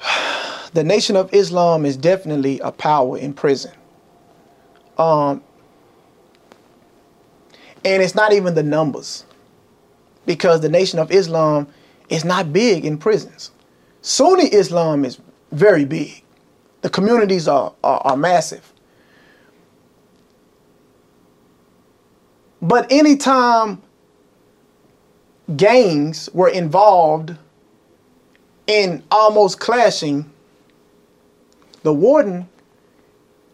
The Nation of Islam is definitely a power in prison. Um, and it's not even the numbers, because the Nation of Islam is not big in prisons. Sunni Islam is very big. The communities are, are, are massive. But anytime gangs were involved in almost clashing, the warden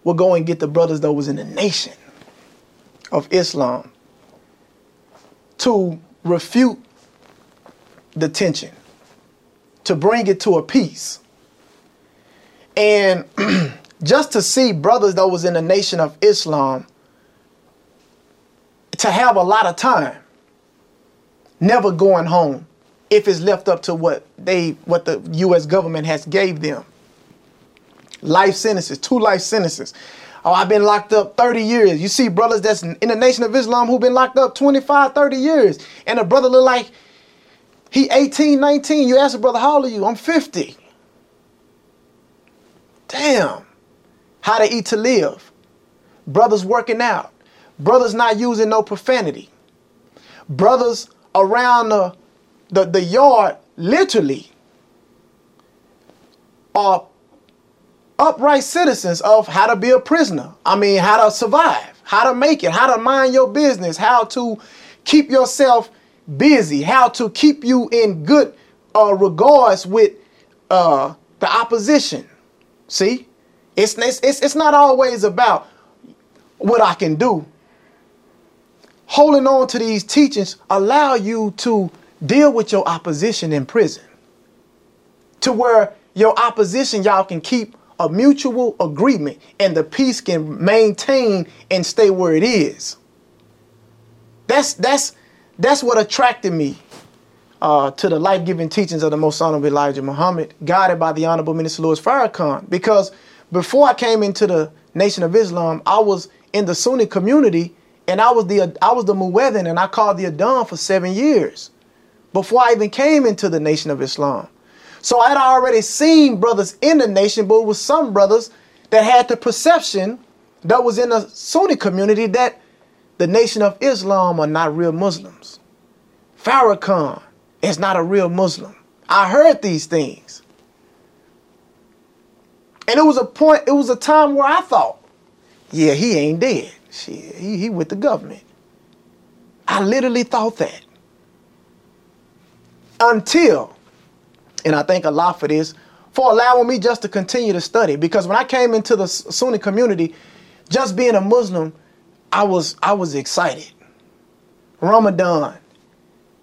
would go and get the brothers that was in the nation of Islam to refute the tension, to bring it to a peace. And just to see brothers that was in the nation of Islam to have a lot of time never going home if it's left up to what they what the US government has gave them. Life sentences, two life sentences. Oh, I've been locked up 30 years. You see brothers that's in the Nation of Islam who've been locked up 25, 30 years. And a brother look like he 18, 19. You ask a brother, how old are you? I'm 50. Damn. How to eat to live. Brothers working out. Brothers not using no profanity. Brothers around the, the, the yard literally are upright citizens of how to be a prisoner. I mean, how to survive, how to make it, how to mind your business, how to keep yourself busy, how to keep you in good uh, regards with uh, the opposition. See, it's, it's it's it's not always about what I can do. Holding on to these teachings allow you to deal with your opposition in prison. To where your opposition, y'all can keep a mutual agreement and the peace can maintain and stay where it is. That's that's that's what attracted me uh, to the life-giving teachings of the most honorable Elijah Muhammad, guided by the honorable Minister Louis Farrakhan. Because before I came into the Nation of Islam, I was in the Sunni community, and I was the I was the muezzin, and I called the adhan for seven years before I even came into the Nation of Islam. So I had already seen brothers in the nation, but it was some brothers that had the perception that was in the Sunni community that the Nation of Islam are not real Muslims. Farrakhan is not a real Muslim. I heard these things. And it was a point, it was a time where I thought, yeah, he ain't dead. Shit, he, he with the government. I literally thought that. Until, and I thank Allah for this, for allowing me just to continue to study. Because when I came into the Sunni community, just being a Muslim, I was I was excited. Ramadan.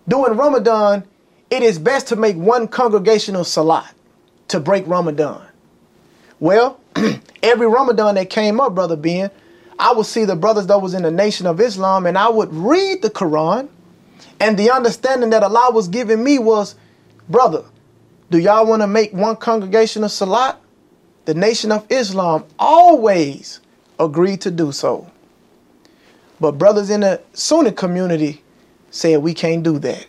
During Ramadan, it is best to make one congregational salat to break Ramadan. Well, every Ramadan that came up, Brother Ben, I would see the brothers that was in the Nation of Islam and I would read the Quran. And the understanding that Allah was giving me was, brother, do y'all want to make one congregation of salat? The Nation of Islam always agreed to do so. But brothers in the Sunni community said we can't do that.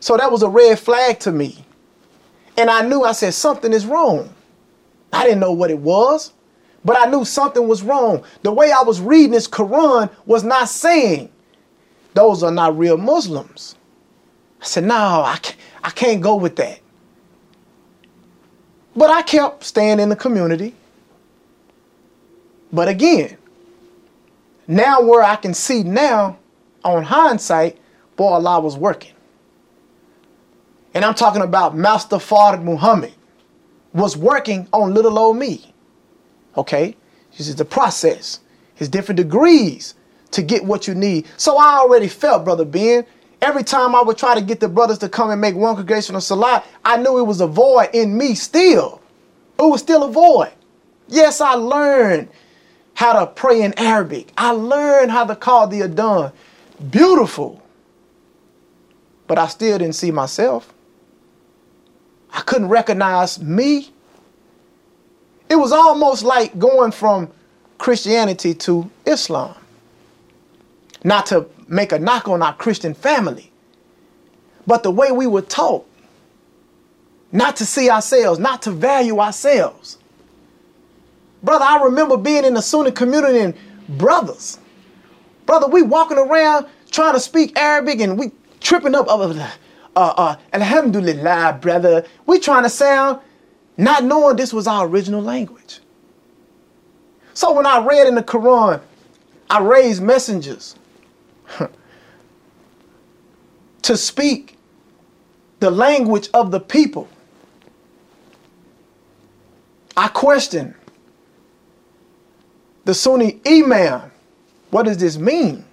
So that was a red flag to me. And I knew I said something is wrong. I didn't know what it was, but I knew something was wrong. The way I was reading this Quran was not saying those are not real Muslims. I said, no, I can't, I can't go with that. But I kept staying in the community. But again, now where I can see now on hindsight, boy, Allah was working. And I'm talking about Master Fard Muhammad was working on little old me. Okay? This is the process. It's different degrees to get what you need. So I already felt, Brother Ben, every time I would try to get the brothers to come and make one congregational salat, I knew it was a void in me still. It was still a void. Yes, I learned how to pray in Arabic. I learned how to call the Adhan. Beautiful. But I still didn't see myself. I couldn't recognize me. It was almost like going from Christianity to Islam. Not to make a knock on our Christian family, but the way we were taught not to see ourselves, not to value ourselves. Brother, I remember being in the Sunni community and brothers. Brother, we walking around trying to speak Arabic and we tripping up. Uh, uh, uh, Alhamdulillah, brother. We trying to sound not knowing this was our original language. So when I read in the Quran, I raised messengers to speak the language of the people. I question the Sunni Imam. What does this mean?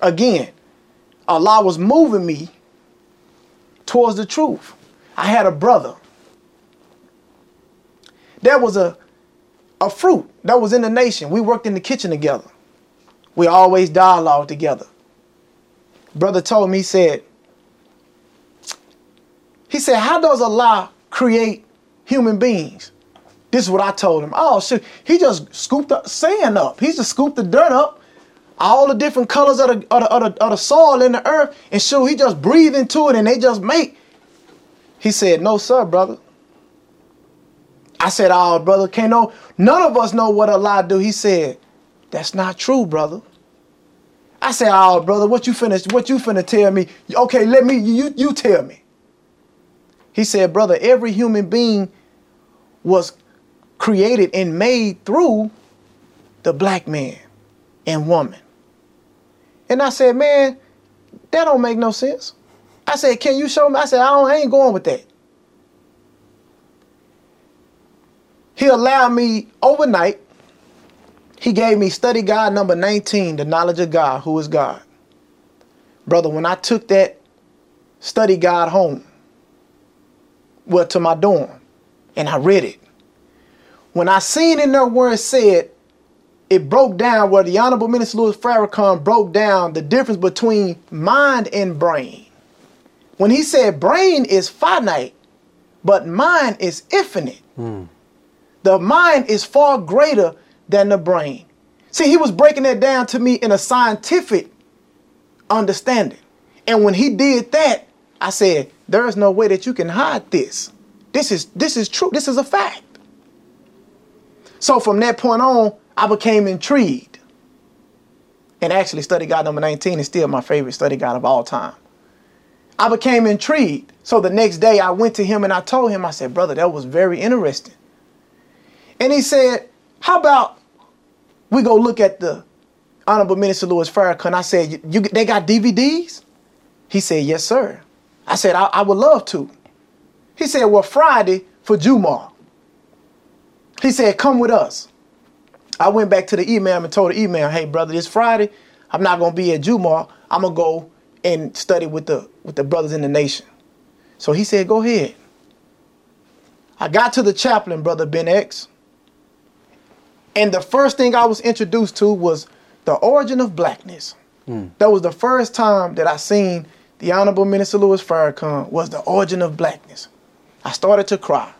Again, Allah was moving me towards the truth. I had a brother. There was a, a fruit that was in the nation. We worked in the kitchen together. We always dialogue together. Brother told me, he said, he said, how does Allah create human beings. This is what I told him. Oh shit, he just scooped the sand up. He just scooped the dirt up, all the different colors of the, of the, of the, of the soil in the earth, and sure he just breathed into it and they just make. He said, no sir, brother. I said, oh brother, can't no, none of us know what Allah do. He said, that's not true, brother. I said, oh brother, what you finna, what you finna tell me? Okay, let me, you, you tell me. He said, brother, every human being was created and made through the black man and woman. And I said, man, that don't make no sense. I said, can you show me? I said, I, don't, I ain't going with that. He allowed me overnight. He gave me study guide number 19, the knowledge of God, who is God. Brother, when I took that study guide home, well, to my dorm, and I read it. When I seen in there where it said, it broke down where the Honorable Minister Louis Farrakhan broke down the difference between mind and brain. When he said brain is finite, but mind is infinite. Mm. The mind is far greater than the brain. See, he was breaking that down to me in a scientific understanding. And when he did that, I said, there is no way that you can hide this. This is this is true. This is a fact. So from that point on, I became intrigued. And actually, study guide number 19 is still my favorite study guide of all time. I became intrigued. So the next day I went to him and I told him, I said, brother, that was very interesting. And he said, how about we go look at the Honorable Minister Louis Farrakhan? I said, you, they got DVDs? He said, yes, sir. I said, I, I would love to. He said, well, Friday for Jumu'ah. He said, come with us. I went back to the Imam and told the Imam, hey, brother, this Friday, I'm not going to be at Jumu'ah. I'm going to go and study with the, with the brothers in the nation. So he said, go ahead. I got to the chaplain, brother Ben X. And the first thing I was introduced to was the origin of blackness. Mm. That was the first time that I seen the Honorable Minister Louis Farrakhan was the origin of blackness. I started to cry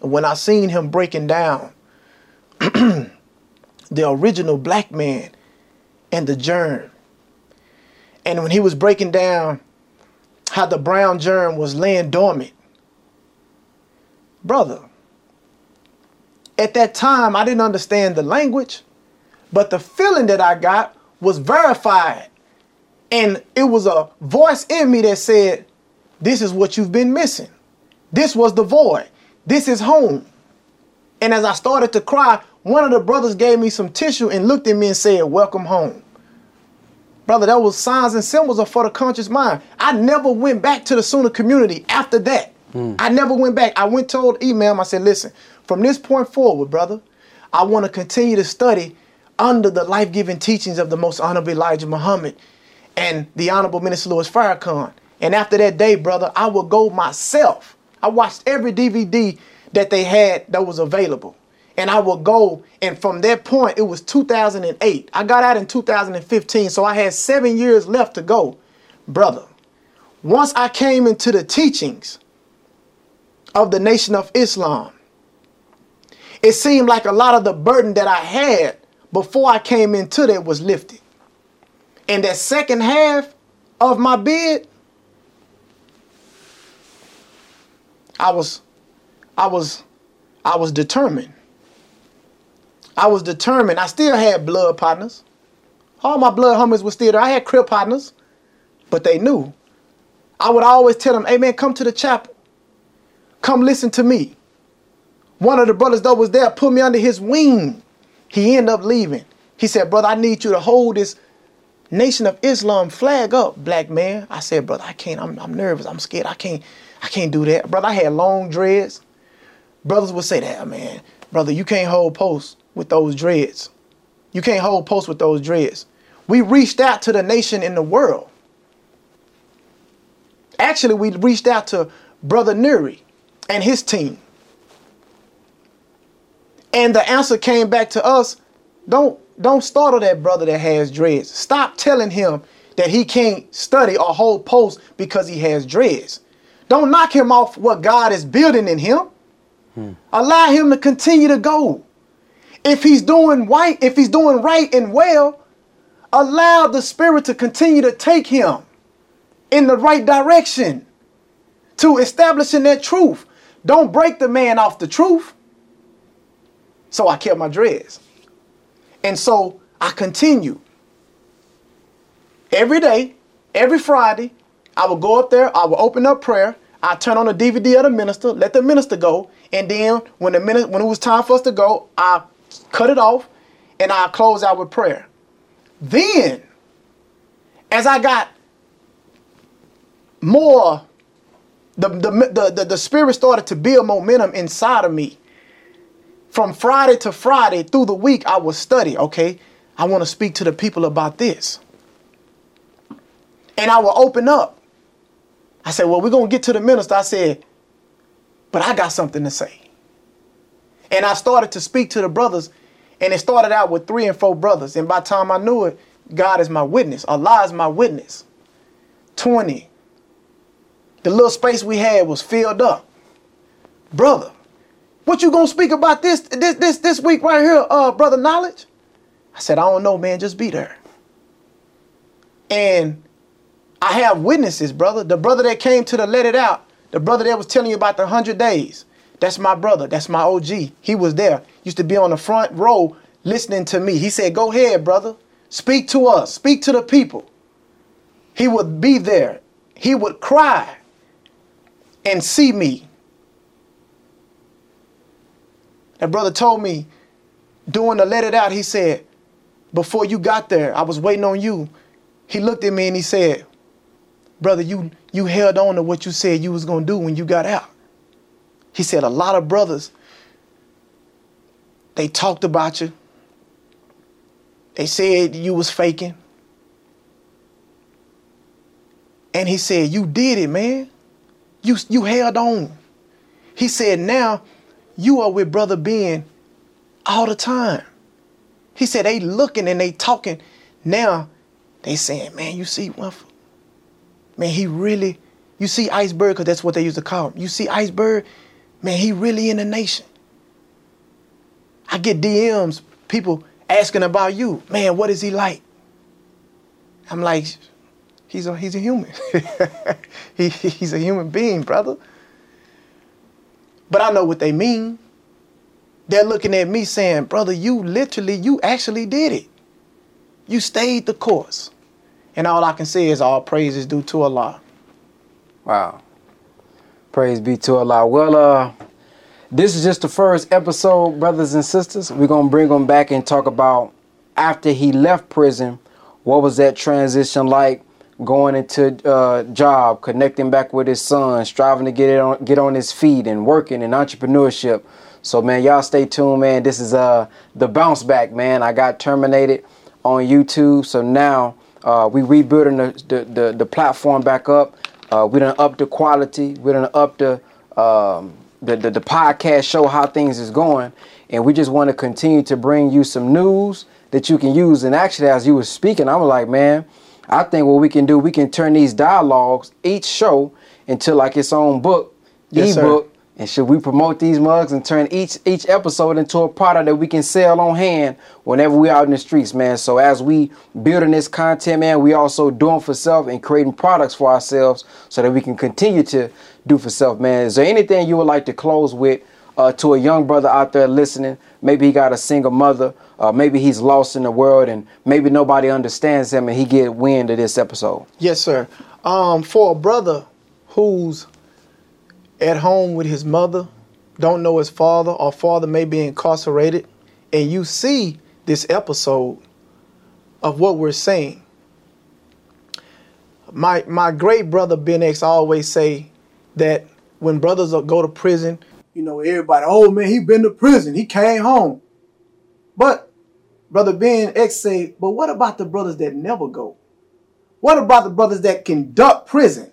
when I seen him breaking down the original black man and the germ. And when he was breaking down how the brown germ was laying dormant. Brother, at that time I didn't understand the language, but the feeling that I got was verified and it was a voice in me that said, This is what you've been missing. This was the void. This is home. And as I started to cry, one of the brothers gave me some tissue and looked at me and said, Welcome home. Brother, that was signs and symbols of for the conscious mind. I never went back to the Sunni community after that. Mm. I never went back. I went told Imam, I said, listen, from this point forward, brother, I want to continue to study under the life-giving teachings of the most honorable Elijah Muhammad and the Honorable Minister Louis Farrakhan. And after that day, brother, I would go myself. I watched every DVD that they had that was available. And I would go, and from that point, it was 2008. I got out in 2015, so I had seven years left to go. Brother, once I came into the teachings of the Nation of Islam, it seemed like a lot of the burden that I had before I came into that was lifted. And that second half of my bid, I was, I was, I was determined. I was determined. I still had blood partners. All my blood homies were still there. I had crib partners, but they knew. I would always tell them, hey man, come to the chapel. Come listen to me. One of the brothers that was there put me under his wing. He ended up leaving. He said, brother, I need you to hold this Nation of Islam flag up, black man. I said, brother, I can't. I'm, I'm nervous. I'm scared. I can't. I can't do that, brother. I had long dreads. Brothers would say that, man, brother, you can't hold posts with those dreads. You can't hold posts with those dreads. We reached out to the nation in the world. Actually, we reached out to Brother Nuri and his team. And the answer came back to us, don't don't startle that brother that has dreads. Stop telling him that he can't study or hold post because he has dreads. Don't knock him off what God is building in him. Hmm. Allow him to continue to go. If he's doing right, if he's doing right and well, allow the spirit to continue to take him in the right direction to establishing that truth. Don't break the man off the truth. So I kept my dreads. And so I continue. Every day, every Friday, I would go up there, I would open up prayer, I turn on the DVD of the minister, let the minister go, and then when the minute when it was time for us to go, I cut it off and I close out with prayer. Then, as I got more, the, the, the, the, the spirit started to build momentum inside of me from Friday to Friday through the week, I would study. Okay, I want to speak to the people about this. And I will open up. I said, Well, we're going to get to the minister. I said, But I got something to say. And I started to speak to the brothers. And it started out with three and four brothers. And by the time I knew it, God is my witness. Allah is my witness. 20. The little space we had was filled up. Brother, what you gonna speak about this this this this week right here, uh, brother Knowledge? I said, I don't know, man. Just be there. And I have witnesses, brother. The brother that came to the let it out, the brother that was telling you about the hundred days. That's my brother. That's my OG. He was there. Used to be on the front row listening to me. He said, Go ahead, brother. Speak to us. Speak to the people. He would be there. He would cry and see me That brother told me doing the let it out, he said, before you got there, I was waiting on you. He looked at me and he said, Brother, you you held on to what you said you was gonna do when you got out. He said a lot of brothers, they talked about you. They said you was faking. And he said, You did it, man. You you held on. He said, now you are with Brother Ben all the time. He said they looking and they talking. Now they saying, man, you see? Man, he really, you see Iceberg, because that's what they used to call him. You see Iceberg? Man, he really in the nation. I get DMs, people asking about you. Man, what is he like? I'm like, he's a he's a human. he, he's a human being, brother. But I know what they mean. They're looking at me saying, brother, you literally, you actually did it. You stayed the course. And all I can say is all praise is due to Allah. Wow. Praise be to Allah. Well, uh, this is just the first episode, brothers and sisters. We're gonna bring him back and talk about after he left prison, what was that transition like? Going into uh, job, connecting back with his son, striving to get it on, get on his feet, and working in entrepreneurship. So man, y'all stay tuned, man. This is uh the bounce back, man. I got terminated on YouTube, so now uh, we rebuilding the, the, the the platform back up. Uh, we done up the quality. We done up the um, the, the the podcast show how things is going, and we just want to continue to bring you some news that you can use. And actually, as you were speaking, I was like, man, I think what we can do, we can turn these dialogues, each show, into like its own book, Yes, ebook. And should we promote these mugs and turn each each episode into a product that we can sell on hand whenever we're out in the streets, man? So as we building this content, man, we also doing for self and creating products for ourselves so that we can continue to do for self, man. Is there anything you would like to close with uh, to a young brother out there listening? Maybe he got a single mother, uh, maybe he's lost in the world, and maybe nobody understands him, and he get wind of this episode. Yes, sir. Um, for a brother who's at home with his mother, don't know his father, or father may be incarcerated, and you see this episode of what we're saying. My my great brother Ben X always say that when brothers go to prison, You know, everybody, oh man, he been to prison. He came home. But Brother Ben X say, but what about the brothers that never go? What about the brothers that can duck prison?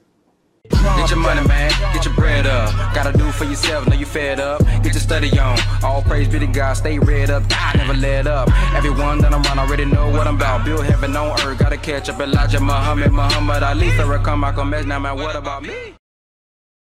Get your money, man. Get your bread up. Gotta do for yourself. Know you fed up. Get your study on. All praise be to God. Stay read up. Die, never let up. Everyone that I'm around already know what I'm about. Build heaven on earth. Gotta catch up. Elijah Muhammad, Muhammad Ali. Farrakhan, Malcolm X. Now, man, what about me?